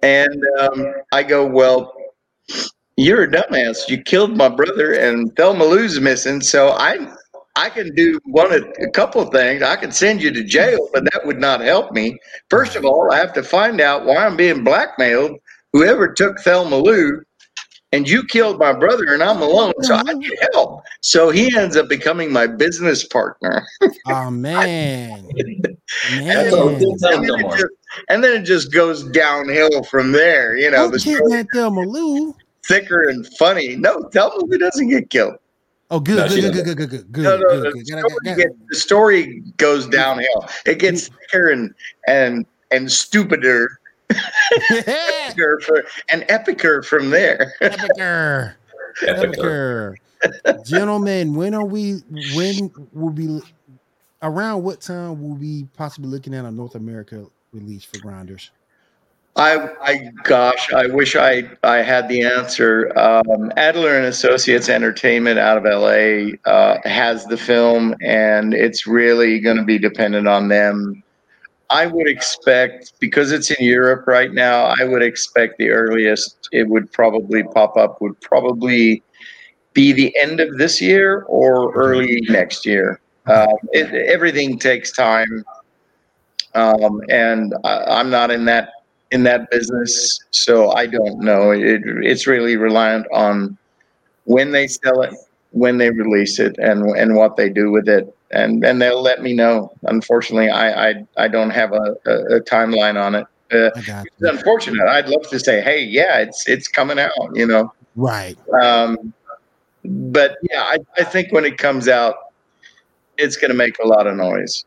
And um, I go, Well, you're a dumbass. You killed my brother, and Thelma Lou's missing. So I, I can do one of a couple of things. I can send you to jail, but that would not help me. First of all, I have to find out why I'm being blackmailed. Whoever took Thelma Lou, and you killed my brother, and I'm alone, so I mm-hmm. need help. So he ends up becoming my business partner. *laughs* Oh man. Man. good. Tell and, then it just, and then it just goes downhill from there. You know, Don't the story kidnap Thelma Lou. thicker and funny. No, Thelma Lou doesn't get killed. Oh, good, No, good, good, good, good, good, good, No, no, good, the good. Gotta- story, gotta- get, the story goes downhill. It gets thicker and and and stupider epicer for, and epicer from there. Epicur. Epic. Epicur. gentlemen, when are we? When will be? Around what time will we possibly looking at a North America release for Grinders? I, I, gosh, I wish I, I had the answer. Um, Adler and Associates Entertainment out of LA uh, has the film, and it's really going to be dependent on them. I would expect because it's in Europe right now. I would expect the earliest it would probably pop up would probably be the end of this year or early next year. Um, it, everything takes time, um, and I, I'm not in that in that business, so I don't know. It, it's really reliant on when they sell it, when they release it, and and what they do with it, and and they'll let me know. Unfortunately, I I, I don't have a, a, a timeline on it. Uh, it's unfortunate. I'd love to say, hey, yeah, it's it's coming out, you know. Right. Um, but yeah, I, I think when it comes out, it's going to make a lot of noise.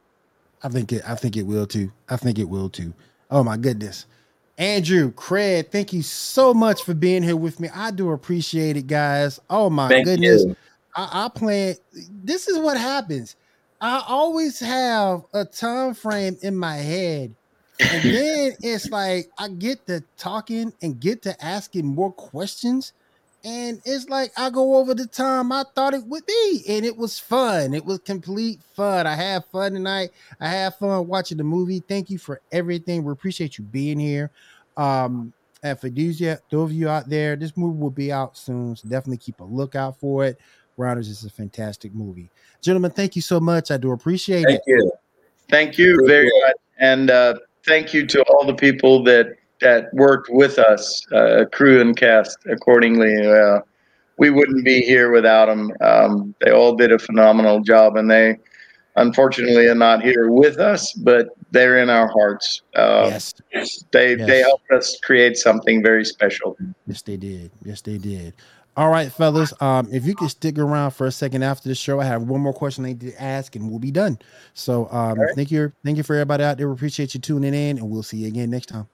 I think it. I think it will too. I think it will too. Oh my goodness. Andrew, Craig, thank you so much for being here with me. I do appreciate it, guys. Oh my thank goodness. I, I plan. This is what happens. I always have a time frame in my head. And *laughs* then it's like I get to talking and get to asking more questions. And it's like I go over the time I thought it would be. And it was fun. It was complete fun. I had fun tonight. I had fun watching the movie. Thank you for everything. We appreciate you being here. Um, and for those, those of you out there, this movie will be out soon. So definitely keep a lookout for it. Grinders is a fantastic movie. Gentlemen, thank you so much. I do appreciate thank it. Thank you. Thank you very much. And uh, thank you to all the people that that worked with us, uh, crew and cast accordingly. Uh, we wouldn't be here without them. Um, they all did a phenomenal job, and they unfortunately are not here with us, but they're in our hearts. Uh, yes. They yes. they helped us create something very special. Yes, they did. Yes, they did. All right, fellas. Um, if you could stick around for a second after the show, I have one more question I need to ask, and we'll be done. So, um, right. thank you, thank you for everybody out there. We appreciate you tuning in, and we'll see you again next time.